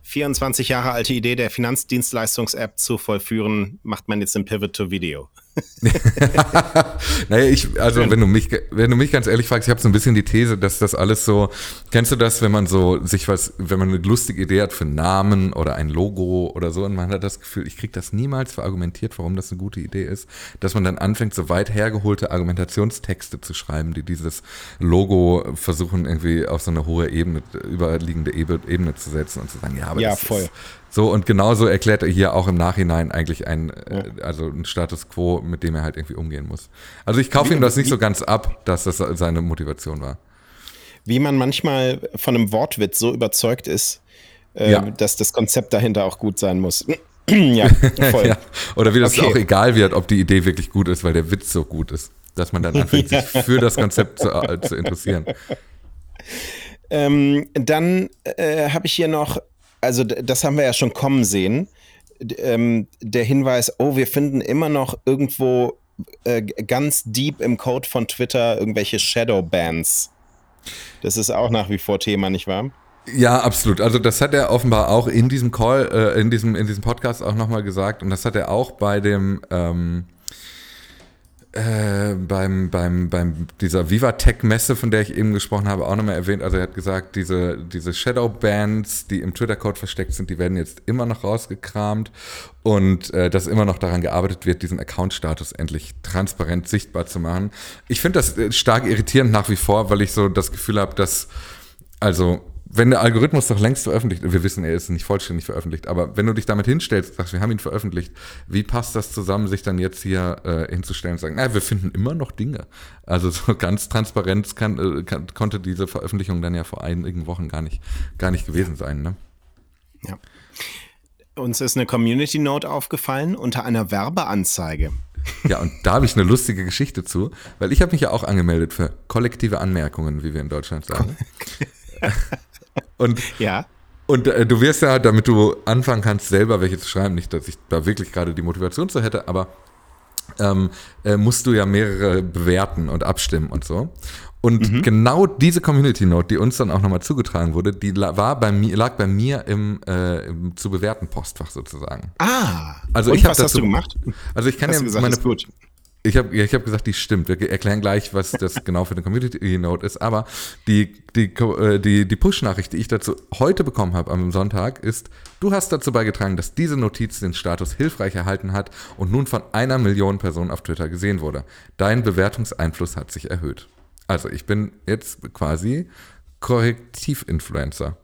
24 Jahre alte Idee der Finanzdienstleistungs-App zu vollführen, macht man jetzt ein Pivot to Video. naja, ich, also wenn du mich, wenn du mich ganz ehrlich fragst, ich habe so ein bisschen die These, dass das alles so, kennst du das, wenn man so sich was, wenn man eine lustige Idee hat für einen Namen oder ein Logo oder so und man hat das Gefühl, ich kriege das niemals verargumentiert, warum das eine gute Idee ist, dass man dann anfängt, so weit hergeholte Argumentationstexte zu schreiben, die dieses Logo versuchen irgendwie auf so eine hohe Ebene, überliegende Ebene zu setzen und zu sagen, ja, aber ja, das voll. ist so, und genauso erklärt er hier auch im Nachhinein eigentlich ein, äh, also ein Status quo, mit dem er halt irgendwie umgehen muss. Also ich kaufe ihm das nicht so ganz ab, dass das seine Motivation war. Wie man manchmal von einem Wortwitz so überzeugt ist, äh, Ja. dass das Konzept dahinter auch gut sein muss. ja, voll. Ja. Oder wie das Okay. auch egal wird, ob die Idee wirklich gut ist, weil der Witz so gut ist. Dass man dann anfängt, sich für das Konzept zu, äh, zu interessieren. Ähm, dann äh, habe ich hier noch, also das haben wir ja schon kommen sehen, ähm, der Hinweis, oh, wir finden immer noch irgendwo äh, ganz deep im Code von Twitter irgendwelche Shadow Bans. Das ist auch nach wie vor Thema, nicht wahr? Ja, absolut. Also das hat er offenbar auch in diesem Call, äh, in diesem in diesem Podcast auch nochmal gesagt und das hat er auch bei dem ähm, äh, beim, beim, beim dieser Vivatech-Messe, von der ich eben gesprochen habe, auch nochmal erwähnt. Also er hat gesagt, diese, diese Shadow-Bands, die im Twitter-Code versteckt sind, die werden jetzt immer noch rausgekramt und äh, dass immer noch daran gearbeitet wird, diesen Account-Status endlich transparent sichtbar zu machen. Ich finde das äh, stark irritierend nach wie vor, weil ich so das Gefühl habe, dass also, wenn der Algorithmus doch längst veröffentlicht, wir wissen, er ist nicht vollständig veröffentlicht, aber wenn du dich damit hinstellst, sagst, wir haben ihn veröffentlicht, wie passt das zusammen, sich dann jetzt hier äh, hinzustellen und sagen, na, wir finden immer noch Dinge. Also so ganz transparent kann, äh, kann, konnte diese Veröffentlichung dann ja vor einigen Wochen gar nicht, gar nicht gewesen sein. Ne? Ja. Uns ist eine Community Note aufgefallen unter einer Werbeanzeige. Ja, und da habe ich eine lustige Geschichte zu, weil ich habe mich ja auch angemeldet für kollektive Anmerkungen, wie wir in Deutschland sagen. und Ja. Und äh, du wirst ja, damit du anfangen kannst, selber welche zu schreiben, nicht, dass ich da wirklich gerade die Motivation zu hätte, aber ähm, äh, musst du ja mehrere bewerten und abstimmen und so. Und genau diese Community Note, die uns dann auch nochmal zugetragen wurde, die war bei mir, lag bei mir im, äh, im zu bewerten Postfach sozusagen. Ah. Also Und ich was hast dazu- du gemacht? Also ich kann Hast ja gesagt, meine. Ich habe ich hab gesagt, die stimmt. Wir erklären gleich, was das genau für eine Community Note ist. Aber die, die, äh, die, die Push-Nachricht, die ich dazu heute bekommen habe am Sonntag, ist, du hast dazu beigetragen, dass diese Notiz den Status hilfreich erhalten hat und nun von einer Million Personen auf Twitter gesehen wurde. Dein Bewertungseinfluss hat sich erhöht. Also ich bin jetzt quasi Korrektiv-Influencer.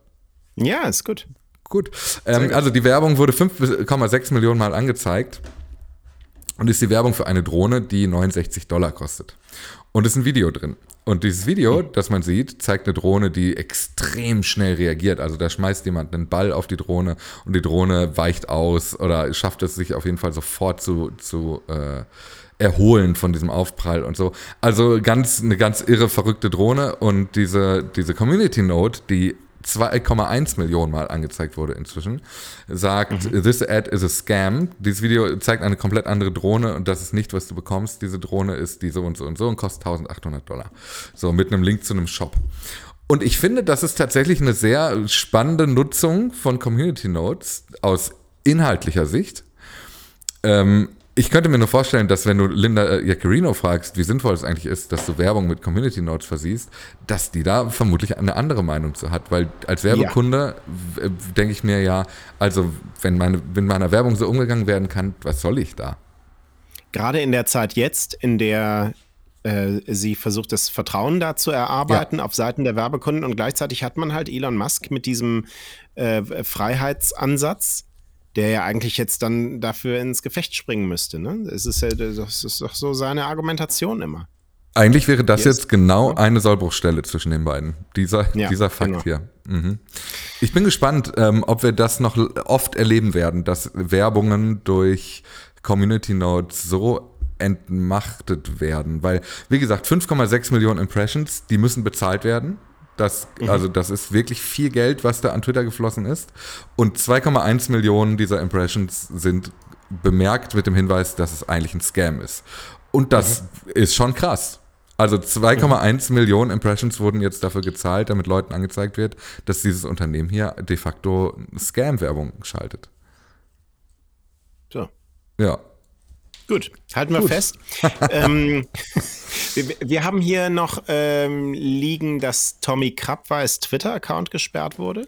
Ja, ist gut. Gut. Ähm, also die Werbung wurde 5,6 Millionen Mal angezeigt und ist die Werbung für eine Drohne, die 69 Dollar kostet. Und es ist ein Video drin. Und dieses Video, das man sieht, zeigt eine Drohne, die extrem schnell reagiert. Also da schmeißt jemand einen Ball auf die Drohne und die Drohne weicht aus oder schafft es sich auf jeden Fall sofort zu, zu äh, erholen von diesem Aufprall und so. Also ganz eine ganz irre, verrückte Drohne und diese, diese Community Note, die 2,1 Millionen Mal angezeigt wurde inzwischen, sagt, this ad is a scam. Dieses Video zeigt eine komplett andere Drohne und das ist nicht, was du bekommst. Diese Drohne ist die so und so und so und kostet 1800 Dollar. So, mit einem Link zu einem Shop. Und ich finde, das ist tatsächlich eine sehr spannende Nutzung von Community Notes aus inhaltlicher Sicht. Ähm, ich könnte mir nur vorstellen, dass wenn du Linda äh, Jaccarino fragst, wie sinnvoll es eigentlich ist, dass du Werbung mit Community Notes versiehst, dass die da vermutlich eine andere Meinung zu hat. Weil als Werbekunde w- äh, denke ich mir ja, also wenn meine, wenn meiner Werbung so umgegangen werden kann, was soll ich da? Gerade in der Zeit jetzt, in der äh, sie versucht, das Vertrauen da zu erarbeiten auf Seiten der Werbekunden und gleichzeitig hat man halt Elon Musk mit diesem äh, Freiheitsansatz, der ja eigentlich jetzt dann dafür ins Gefecht springen müsste. Ne? Das, ist ja, das ist doch so seine Argumentation immer. Eigentlich wäre das Yes. jetzt genau eine Sollbruchstelle zwischen den beiden. Dieser, Ja, dieser Fakt genau. hier. Mhm. Ich bin gespannt, ähm, ob wir das noch oft erleben werden, dass Werbungen durch Community Notes so entmachtet werden. Weil, wie gesagt, 5,6 Millionen Impressions, die müssen bezahlt werden. Das, Also das ist wirklich viel Geld, was da an Twitter geflossen ist. Und 2,1 Millionen dieser Impressions sind bemerkt mit dem Hinweis, dass es eigentlich ein Scam ist. Und das ist schon krass. Also 2,1 Millionen Impressions wurden jetzt dafür gezahlt, damit Leuten angezeigt wird, dass dieses Unternehmen hier de facto Scam-Werbung schaltet. So. Ja. Gut, halten wir Gut. fest. ähm, wir, wir, haben hier noch ähm, liegen, dass Tommy Krabweis Twitter-Account gesperrt wurde.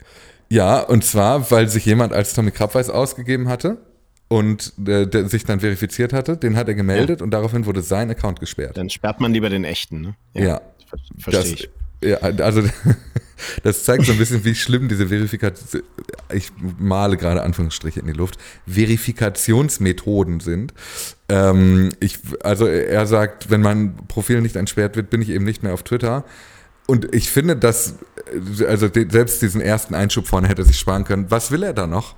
Ja, und zwar, weil sich jemand als Tommy Krabweis ausgegeben hatte und äh, der sich dann verifiziert hatte, den hat er gemeldet ja. und daraufhin wurde sein Account gesperrt. Dann sperrt man lieber den echten, ne? Ja. ja Verstehe ich. Ja, also das zeigt so ein bisschen, wie schlimm diese Verifikation, ich male gerade Anführungsstriche in die Luft, Verifikationsmethoden sind. Ähm, ich, also er sagt, wenn mein Profil nicht entsperrt wird, bin ich eben nicht mehr auf Twitter. Und ich finde, dass, also selbst diesen ersten Einschub vorne hätte sich sparen können. Was will er da noch?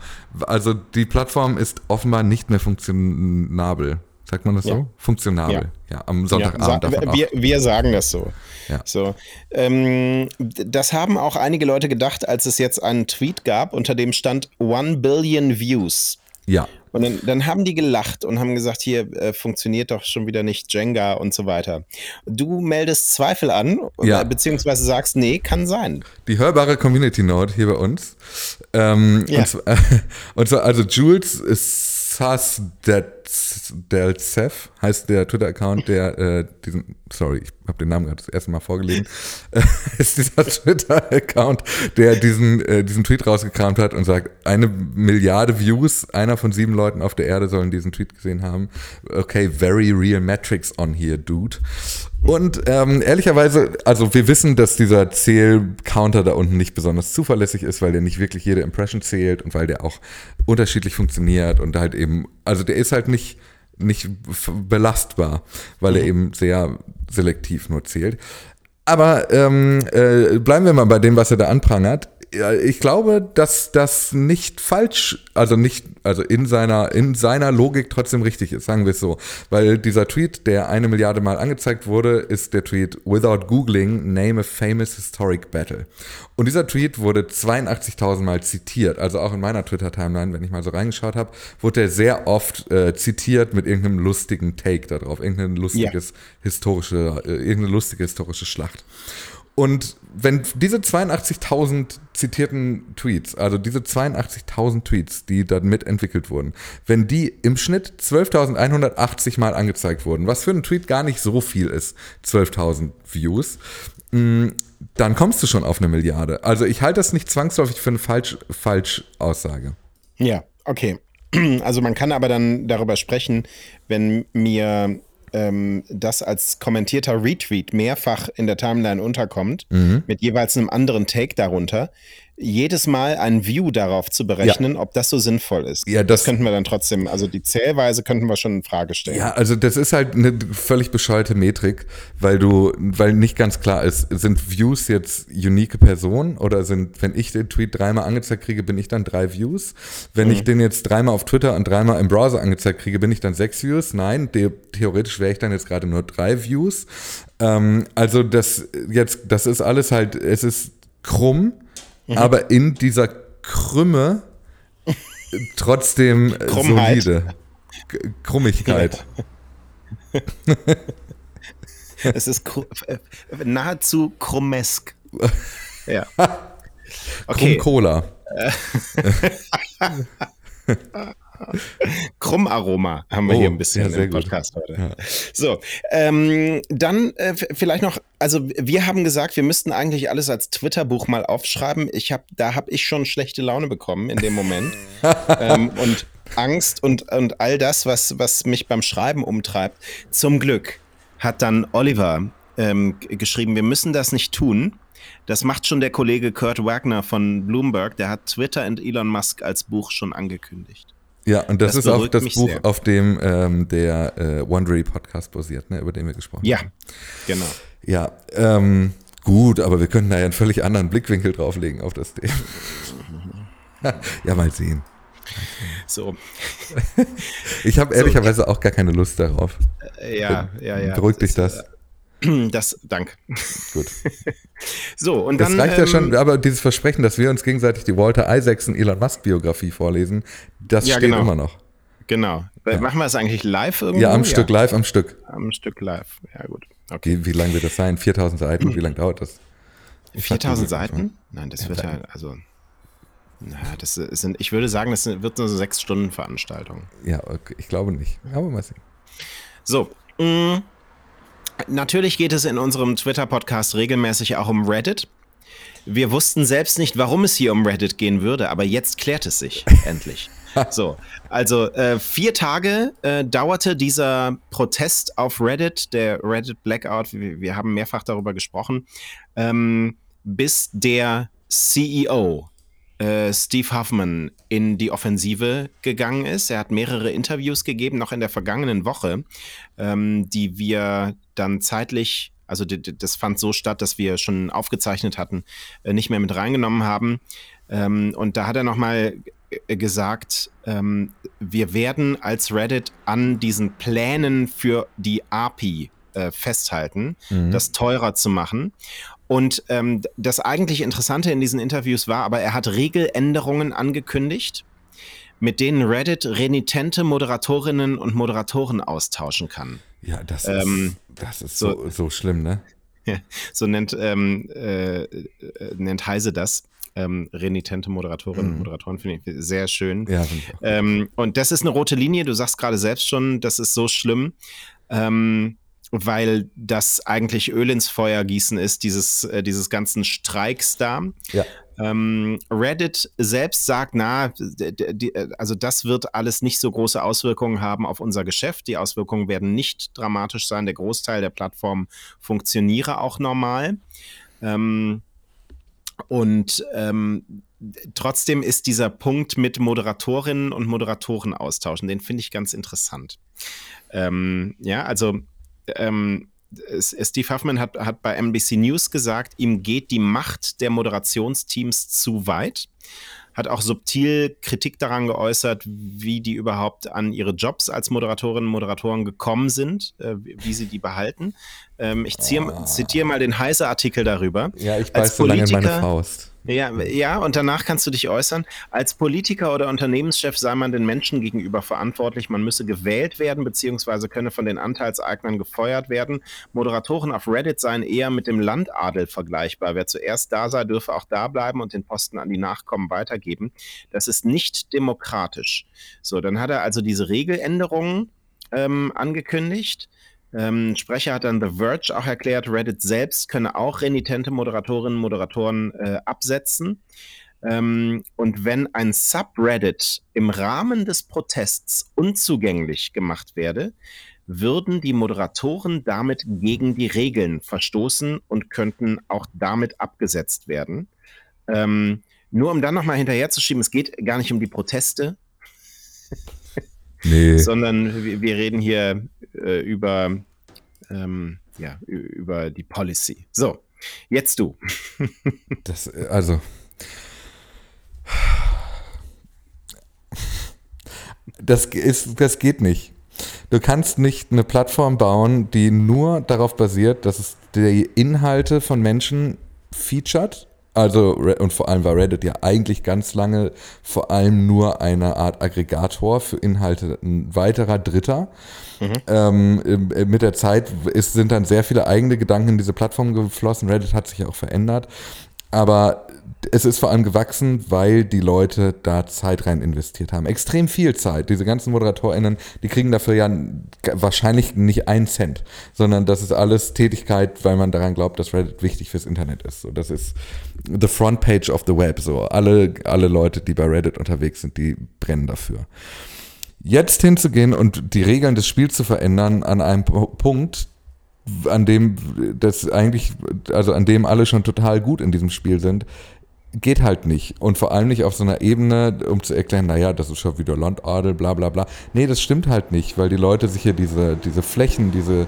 Also die Plattform ist offenbar nicht mehr funktionabel. Sagt man das ja. so? Funktionabel. Ja, ja am Sonntagabend. Ja, wir, wir, sagen das so. Ja. so. Ähm, das haben auch einige Leute gedacht, als es jetzt einen Tweet gab, unter dem stand One Billion Views. Ja. Und dann, dann, haben die gelacht und haben gesagt, hier äh, funktioniert doch schon wieder nicht Jenga und so weiter. Du meldest Zweifel an, ja. beziehungsweise sagst, nee, kann sein. Die hörbare Community Note hier bei uns. Ähm, ja. und, äh, und so, also Jules ist Sas Delcev heißt der Twitter-Account, der äh, diesen, sorry, ich habe den Namen gerade das erste Mal vorgelesen, äh, ist dieser Twitter-Account, der diesen, äh, diesen Tweet rausgekramt hat und sagt, eine Milliarde Views, einer von sieben Leuten auf der Erde sollen diesen Tweet gesehen haben. Okay, very real metrics on here, dude. Und ähm, ehrlicherweise, also wir wissen, dass dieser Zähl-Counter da unten nicht besonders zuverlässig ist, weil der nicht wirklich jede Impression zählt und weil der auch unterschiedlich funktioniert und halt eben, also der ist halt nicht, nicht belastbar, weil mhm. er eben sehr selektiv nur zählt. Aber ähm, äh, bleiben wir mal bei dem, was er da anprangert ich glaube, dass das nicht falsch, also nicht, also in seiner, in seiner Logik trotzdem richtig ist, sagen wir es so. Weil dieser Tweet, der eine Milliarde Mal angezeigt wurde, ist der Tweet Without Googling, name a famous historic battle. Und dieser Tweet wurde 82.000 Mal zitiert. Also auch in meiner Twitter-Timeline, wenn ich mal so reingeschaut habe, wurde er sehr oft äh, zitiert mit irgendeinem lustigen Take darauf, irgendein lustiges ja. historische, äh, irgendeine lustige historische Schlacht. Und wenn diese 82.000 zitierten Tweets, also diese 82.000 Tweets, die dann mitentwickelt wurden, wenn die im Schnitt 12.180 Mal angezeigt wurden, was für einen Tweet gar nicht so viel ist, 12.000 Views, mm, dann kommst du schon auf eine Milliarde. Also ich halte das nicht zwangsläufig für eine falsch, falsch Aussage. Ja, okay. Also man kann aber dann darüber sprechen, wenn mir ähm, das als kommentierter Retweet mehrfach in der Timeline unterkommt, mhm. mit jeweils einem anderen Take darunter, jedes Mal ein View darauf zu berechnen, ja. ob das so sinnvoll ist. Ja, das, das, könnten wir dann trotzdem, also die Zählweise könnten wir schon in Frage stellen. Ja, also das ist halt eine völlig bescheuerte Metrik, weil du, weil nicht ganz klar ist, sind Views jetzt unique Personen oder sind, wenn ich den Tweet dreimal angezeigt kriege, bin ich dann drei Views? Wenn mhm. ich den jetzt dreimal auf Twitter und dreimal im Browser angezeigt kriege, bin ich dann sechs Views? Nein, theoretisch wäre ich dann jetzt gerade nur drei Views. Ähm, also das jetzt, das ist alles halt, es ist krumm mhm. aber in dieser Krümme trotzdem Krummheit. solide. Krummigkeit. es ist äh, nahezu krummesk. Ja. Okay. Krumm Cola. Krummaroma haben wir oh, hier ein bisschen ja, im Podcast gut. heute. Ja. So, ähm, dann äh, vielleicht noch, also wir haben gesagt, wir müssten eigentlich alles als Twitter-Buch mal aufschreiben. Ich hab, da habe ich schon schlechte Laune bekommen in dem Moment ähm, und Angst und, und all das, was, was mich beim Schreiben umtreibt. Zum Glück hat dann Oliver ähm, geschrieben, wir müssen das nicht tun. Das macht schon der Kollege Kurt Wagner von Bloomberg. Der hat Twitter und Elon Musk als Buch schon angekündigt. Ja, und das, das ist auch das Buch, sehr. auf dem ähm, der äh, Wondery Podcast basiert, ne, über den wir gesprochen ja, haben. Ja, genau. Ja, ähm, gut, aber wir könnten da ja einen völlig anderen Blickwinkel drauflegen auf das Thema. ja, mal sehen. So. ich habe ehrlicherweise so. auch gar keine Lust darauf. Ja, ja, ja. Beruhigt dich das? Das, dank. Gut. so, und das dann. Das reicht ähm, ja schon, aber dieses Versprechen, dass wir uns gegenseitig die Walter Isaacson Elon Musk Biografie vorlesen, das ja, steht genau. immer noch. Genau. Ja. Machen wir es eigentlich live irgendwo? Ja, am ja. Stück, live am Stück. Am Stück live, ja gut. Okay. Wie, wie lang wird das sein? 4000 Seiten? Wie lange dauert das? 4000 Seiten? Nein, das wird ja, also. Na, das sind, ich würde sagen, das wird eine sechs Stunden Veranstaltung. Ja, okay, ich glaube nicht. Aber mal sehen. So. Mh, natürlich geht es in unserem Twitter-Podcast regelmäßig auch um Reddit. Wir wussten selbst nicht, warum es hier um Reddit gehen würde, aber jetzt klärt es sich endlich. So, also äh, vier Tage äh, dauerte dieser Protest auf Reddit, der Reddit Blackout. Wir, wir haben mehrfach darüber gesprochen, ähm, bis der CEO äh, Steve Huffman in die Offensive gegangen ist. Er hat mehrere Interviews gegeben, noch in der vergangenen Woche, ähm, die wir dann zeitlich also das fand so statt, dass wir schon aufgezeichnet hatten, äh, nicht mehr mit reingenommen haben. Ähm, und da hat er nochmal äh, gesagt, ähm, wir werden als Reddit an diesen Plänen für die API äh, festhalten, mhm. das teurer zu machen. Und ähm, das eigentlich Interessante in diesen Interviews war, aber er hat Regeländerungen angekündigt, mit denen Reddit renitente Moderatorinnen und Moderatoren austauschen kann. Ja, das ist, ähm, das ist so, so, so schlimm, ne? so nennt, ähm, äh, äh, nennt Heise das. Ähm, renitente Moderatorinnen und mhm. Moderatoren finde ich sehr schön. Ja, ähm, und das ist eine rote Linie. Du sagst gerade selbst schon, das ist so schlimm. Ähm, weil das eigentlich Öl ins Feuer gießen ist, dieses, äh, dieses ganzen Streiks da. Ja. Ähm, Reddit selbst sagt, na, die, also das wird alles nicht so große Auswirkungen haben auf unser Geschäft. Die Auswirkungen werden nicht dramatisch sein. Der Großteil der Plattform funktioniere auch normal. Ähm, und ähm, trotzdem ist dieser Punkt mit Moderatorinnen und Moderatoren austauschen, den finde ich ganz interessant. Ähm, ja, also ähm, Steve Huffman hat, hat bei NBC News gesagt, ihm geht die Macht der Moderationsteams zu weit. Hat auch subtil Kritik daran geäußert, wie die überhaupt an ihre Jobs als Moderatorinnen und Moderatoren gekommen sind, äh, wie sie die behalten. Ähm, ich ziehe, ah. zitiere mal den heiße Artikel darüber. Ja, ich beiß so lange in meine Faust. Ja, ja, und danach kannst du dich äußern. Als Politiker oder Unternehmenschef sei man den Menschen gegenüber verantwortlich. Man müsse gewählt werden, beziehungsweise könne von den Anteilseignern gefeuert werden. Moderatoren auf Reddit seien eher mit dem Landadel vergleichbar. Wer zuerst da sei, dürfe auch da bleiben und den Posten an die Nachkommen weitergeben. Das ist nicht demokratisch. So, dann hat er also diese Regeländerungen ähm, angekündigt. Ähm, Sprecher hat dann The Verge auch erklärt, Reddit selbst könne auch renitente Moderatorinnen und Moderatoren äh, absetzen. Ähm, und wenn ein Subreddit im Rahmen des Protests unzugänglich gemacht werde, würden die Moderatoren damit gegen die Regeln verstoßen und könnten auch damit abgesetzt werden. Ähm, nur um dann nochmal hinterherzuschieben, es geht gar nicht um die Proteste, nee. sondern wir, wir, reden hier äh, über, ähm, ja, über die Policy. So, jetzt du. das, äh, also. Das, ist, das geht nicht. Du kannst nicht eine Plattform bauen, die nur darauf basiert, dass es die Inhalte von Menschen featured also, und vor allem war Reddit ja eigentlich ganz lange vor allem nur eine Art Aggregator für Inhalte, ein weiterer Dritter. Mhm. Ähm, mit der Zeit ist, sind dann sehr viele eigene Gedanken in diese Plattform geflossen. Reddit hat sich auch verändert. Aber es ist vor allem gewachsen, weil die Leute da Zeit rein investiert haben. Extrem viel Zeit. Diese ganzen ModeratorInnen, die kriegen dafür ja wahrscheinlich nicht einen Cent, sondern das ist alles Tätigkeit, weil man daran glaubt, dass Reddit wichtig fürs Internet ist. So, das ist the front page of the web. So, alle, alle Leute, die bei Reddit unterwegs sind, die brennen dafür. Jetzt hinzugehen und die Regeln des Spiels zu verändern an einem Punkt, an dem das eigentlich, also an dem alle schon total gut in diesem Spiel sind, geht halt nicht. Und vor allem nicht auf so einer Ebene, um zu erklären, naja, das ist schon wieder Landadel, bla bla bla. Nee, das stimmt halt nicht, weil die Leute sich hier diese, diese Flächen, diese,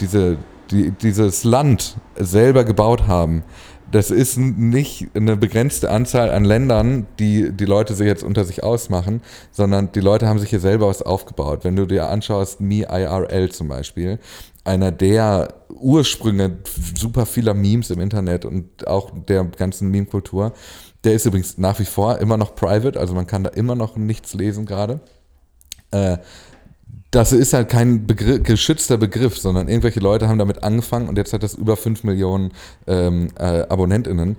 diese, die, dieses Land selber gebaut haben. Das ist nicht eine begrenzte Anzahl an Ländern, die die Leute sich jetzt unter sich ausmachen, sondern die Leute haben sich hier selber was aufgebaut. Wenn du dir anschaust, Me IRL zum Beispiel, einer der Ursprünge super vieler Memes im Internet und auch der ganzen Meme-Kultur. Der ist übrigens nach wie vor immer noch private, also man kann da immer noch nichts lesen gerade. Äh, das ist halt kein Begriff, geschützter Begriff, sondern irgendwelche Leute haben damit angefangen und jetzt hat das über 5 Millionen ähm, äh, AbonnentInnen.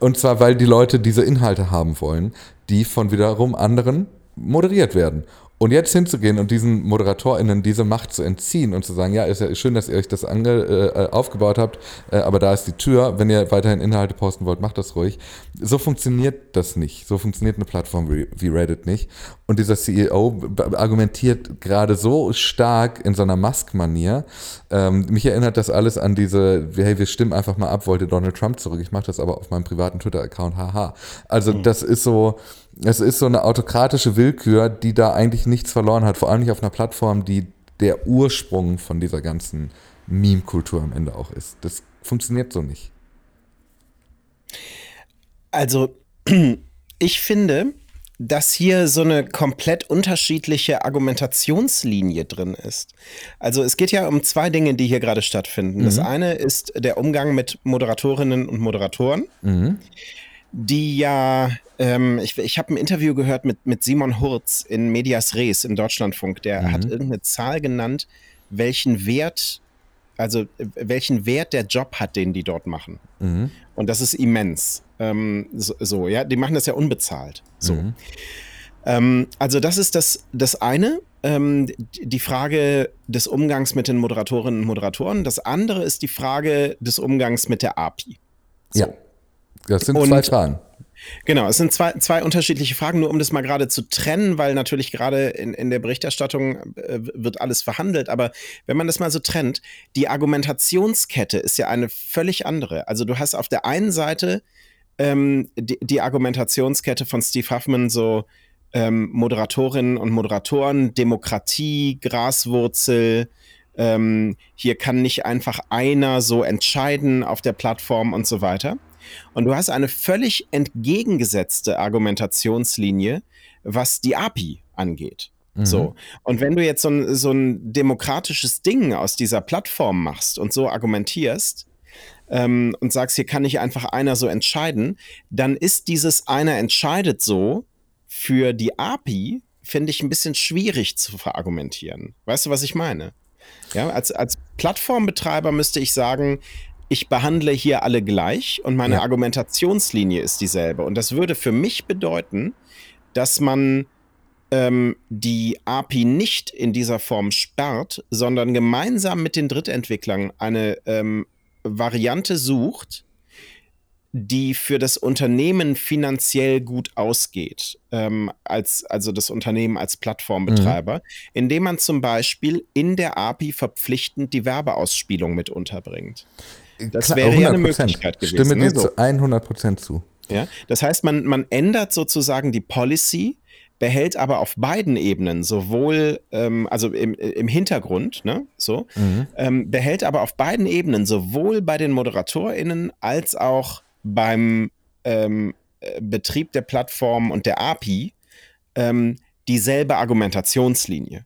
Und zwar, weil die Leute diese Inhalte haben wollen, die von wiederum anderen moderiert werden. Und jetzt hinzugehen und diesen ModeratorInnen diese Macht zu entziehen und zu sagen, ja, ist ja schön, dass ihr euch das ange, äh, aufgebaut habt, äh, aber da ist die Tür, wenn ihr weiterhin Inhalte posten wollt, macht das ruhig. So funktioniert das nicht. So funktioniert eine Plattform wie, wie Reddit nicht. Und dieser CEO argumentiert gerade so stark in so einer Musk-Manier. Ähm, mich erinnert das alles an diese, hey, wir stimmen einfach mal ab, wollte Donald Trump zurück. Ich mache das aber auf meinem privaten Twitter-Account, haha. Also mhm. das ist so, es ist so eine autokratische Willkür, die da eigentlich nichts verloren hat, vor allem nicht auf einer Plattform, die der Ursprung von dieser ganzen Meme-Kultur am Ende auch ist. Das funktioniert so nicht. Also, ich finde, dass hier so eine komplett unterschiedliche Argumentationslinie drin ist. Also es geht ja um zwei Dinge, die hier gerade stattfinden. Mhm. Das eine ist der Umgang mit Moderatorinnen und Moderatoren. Mhm die ja, ähm, ich, ich habe ein Interview gehört mit, mit Simon Hurz in Medias Res im Deutschlandfunk. Der mhm. hat irgendeine Zahl genannt, welchen Wert, also welchen Wert der Job hat, den die dort machen. Mhm. Und das ist immens. Ähm, so, so, ja, die machen das ja unbezahlt. So. Mhm. Ähm, also, das ist das, das eine. Ähm, die Frage des Umgangs mit den Moderatorinnen und Moderatoren. Das andere ist die Frage des Umgangs mit der API. So. Ja. Das sind und, zwei Fragen. Genau, es sind zwei, zwei unterschiedliche Fragen, nur um das mal gerade zu trennen, weil natürlich gerade in, in der Berichterstattung äh, wird alles verhandelt. Aber wenn man das mal so trennt, die Argumentationskette ist ja eine völlig andere. Also du hast auf der einen Seite ähm, die, die, Argumentationskette von Steve Huffman, so ähm, Moderatorinnen und Moderatoren, Demokratie, Graswurzel, ähm, hier kann nicht einfach einer so entscheiden auf der Plattform und so weiter. Und du hast eine völlig entgegengesetzte Argumentationslinie, was die API angeht. Mhm. So. Und wenn du jetzt so ein, so ein demokratisches Ding aus dieser Plattform machst und so argumentierst, ähm, und sagst, hier kann nicht einfach einer so entscheiden, dann ist dieses einer entscheidet so für die API, finde ich, ein bisschen schwierig zu verargumentieren. Weißt du, was ich meine? Ja, als, als Plattformbetreiber müsste ich sagen, ich behandle hier alle gleich und meine ja. Argumentationslinie ist dieselbe. Und das würde für mich bedeuten, dass man ähm, die API nicht in dieser Form sperrt, sondern gemeinsam mit den Drittentwicklern eine ähm, Variante sucht, die für das Unternehmen finanziell gut ausgeht, ähm, als, also das Unternehmen als Plattformbetreiber, mhm. indem man zum Beispiel in der API verpflichtend die Werbeausspielung mit unterbringt. Das wäre ja eine Möglichkeit gewesen. Stimme dir ne? zu 100 Prozent zu. Ja, das heißt, man, man ändert sozusagen die Policy, behält aber auf beiden Ebenen sowohl, ähm, also im, im Hintergrund, ne, so, mhm. ähm, behält aber auf beiden Ebenen sowohl bei den ModeratorInnen als auch beim ähm, äh, Betrieb der Plattform und der API ähm, dieselbe Argumentationslinie.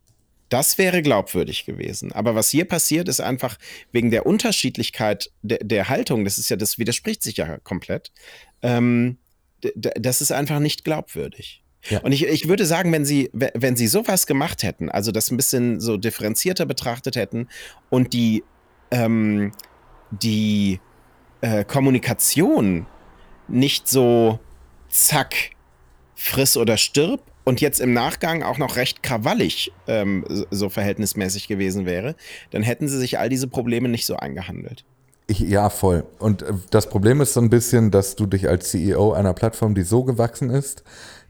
Das wäre glaubwürdig gewesen. Aber was hier passiert, ist einfach wegen der Unterschiedlichkeit der, der Haltung, das ist ja, das widerspricht sich ja komplett. Ähm, das ist einfach nicht glaubwürdig. Ja. Und ich, ich würde sagen, wenn sie, wenn sie sowas gemacht hätten, also das ein bisschen so differenzierter betrachtet hätten und die, ähm, die äh, Kommunikation nicht so zack, friss oder stirb, und jetzt im Nachgang auch noch recht krawallig ähm, so verhältnismäßig gewesen wäre, dann hätten sie sich all diese Probleme nicht so eingehandelt. Ich, ja, voll. Und äh, das Problem ist so ein bisschen, dass du dich als CEO einer Plattform, die so gewachsen ist,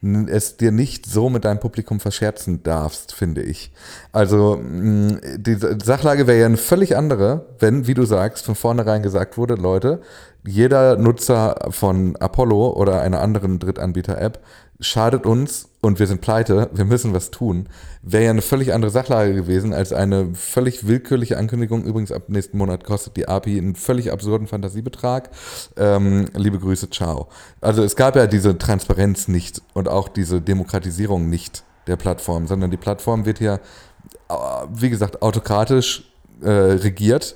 es dir nicht so mit deinem Publikum verscherzen darfst, finde ich. Also die Sachlage wäre ja eine völlig andere, wenn, wie du sagst, von vornherein gesagt wurde, Leute, jeder Nutzer von Apollo oder einer anderen Drittanbieter-App schadet uns und wir sind pleite, wir müssen was tun, wäre ja eine völlig andere Sachlage gewesen als eine völlig willkürliche Ankündigung. Übrigens, ab nächsten Monat kostet die API einen völlig absurden Fantasiebetrag. Ähm, liebe Grüße, ciao. Also es gab ja diese Transparenz nicht und auch diese Demokratisierung nicht der Plattform, sondern die Plattform wird ja, äh, wie gesagt, autokratisch äh, regiert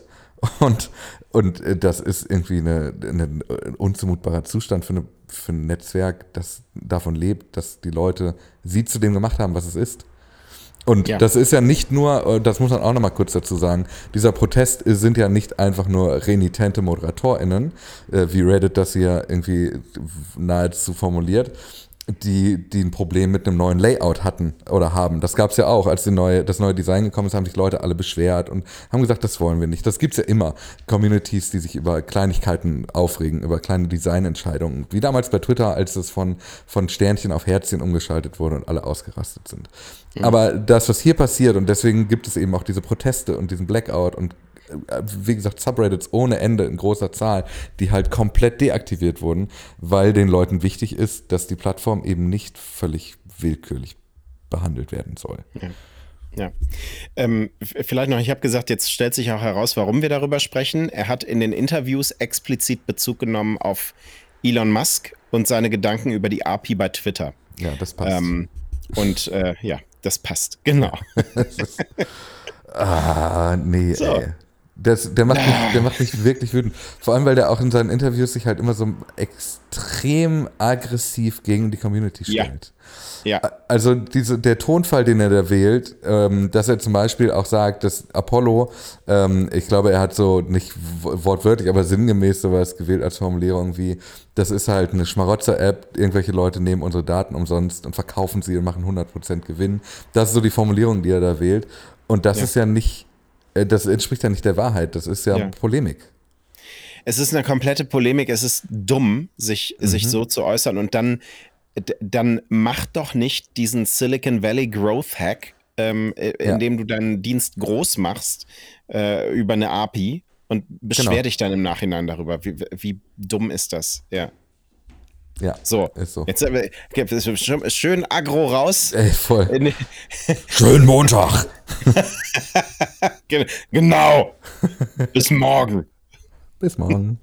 und und äh, das ist irgendwie eine, ein unzumutbarer Zustand für, eine, für ein Netzwerk, das davon lebt, dass die Leute sie zu dem gemacht haben, was es ist. Und ja. das ist ja nicht nur, äh, das muss man auch nochmal kurz dazu sagen, dieser Protest sind ja nicht einfach nur renitente ModeratorInnen, äh, wie Reddit das hier irgendwie nahezu formuliert, die, die ein Problem mit einem neuen Layout hatten oder haben. Das gab es ja auch, als die neue, das neue Design gekommen ist, haben sich Leute alle beschwert und haben gesagt, das wollen wir nicht. Das gibt es ja immer. Communities, die sich über Kleinigkeiten aufregen, über kleine Designentscheidungen. Wie damals bei Twitter, als es von, von Sternchen auf Herzchen umgeschaltet wurde und alle ausgerastet sind. Mhm. Aber das, was hier passiert, und deswegen gibt es eben auch diese Proteste und diesen Blackout und wie gesagt, Subreddits ohne Ende in großer Zahl, die halt komplett deaktiviert wurden, weil den Leuten wichtig ist, dass die Plattform eben nicht völlig willkürlich behandelt werden soll. Ja. Ja. Ähm, vielleicht noch, ich habe gesagt, jetzt stellt sich auch heraus, warum wir darüber sprechen. Er hat in den Interviews explizit Bezug genommen auf Elon Musk und seine Gedanken über die API bei Twitter. Ja, das passt. Ähm, und äh, ja, das passt, genau. ah, nee, so. ey. Das, der, macht mich, der macht mich wirklich wütend. Vor allem, weil der auch in seinen Interviews sich halt immer so extrem aggressiv gegen die Community stellt. Ja. ja. Also diese, der Tonfall, den er da wählt, ähm, dass er zum Beispiel auch sagt, dass Apollo, ähm, ich glaube, er hat so nicht wortwörtlich, aber sinngemäß sowas gewählt als Formulierung wie, das ist halt eine Schmarotzer-App, irgendwelche Leute nehmen unsere Daten umsonst und verkaufen sie und machen 100% Gewinn. Das ist so die Formulierung, die er da wählt. Und das ja. ist ja nicht das entspricht ja nicht der Wahrheit. Das ist ja, ja. Polemik. Es ist eine komplette Polemik. Es ist dumm, sich, mhm. sich so zu äußern. Und dann, dann mach doch nicht diesen Silicon Valley Growth Hack, ähm, ja. indem du deinen Dienst groß machst äh, über eine API und beschwer genau. dich dann im Nachhinein darüber. Wie, wie dumm ist das? Ja. Ja, so. Ist so. Jetzt äh, schön aggro raus. Ey, voll. schön Montag. genau. Bis morgen. Bis morgen.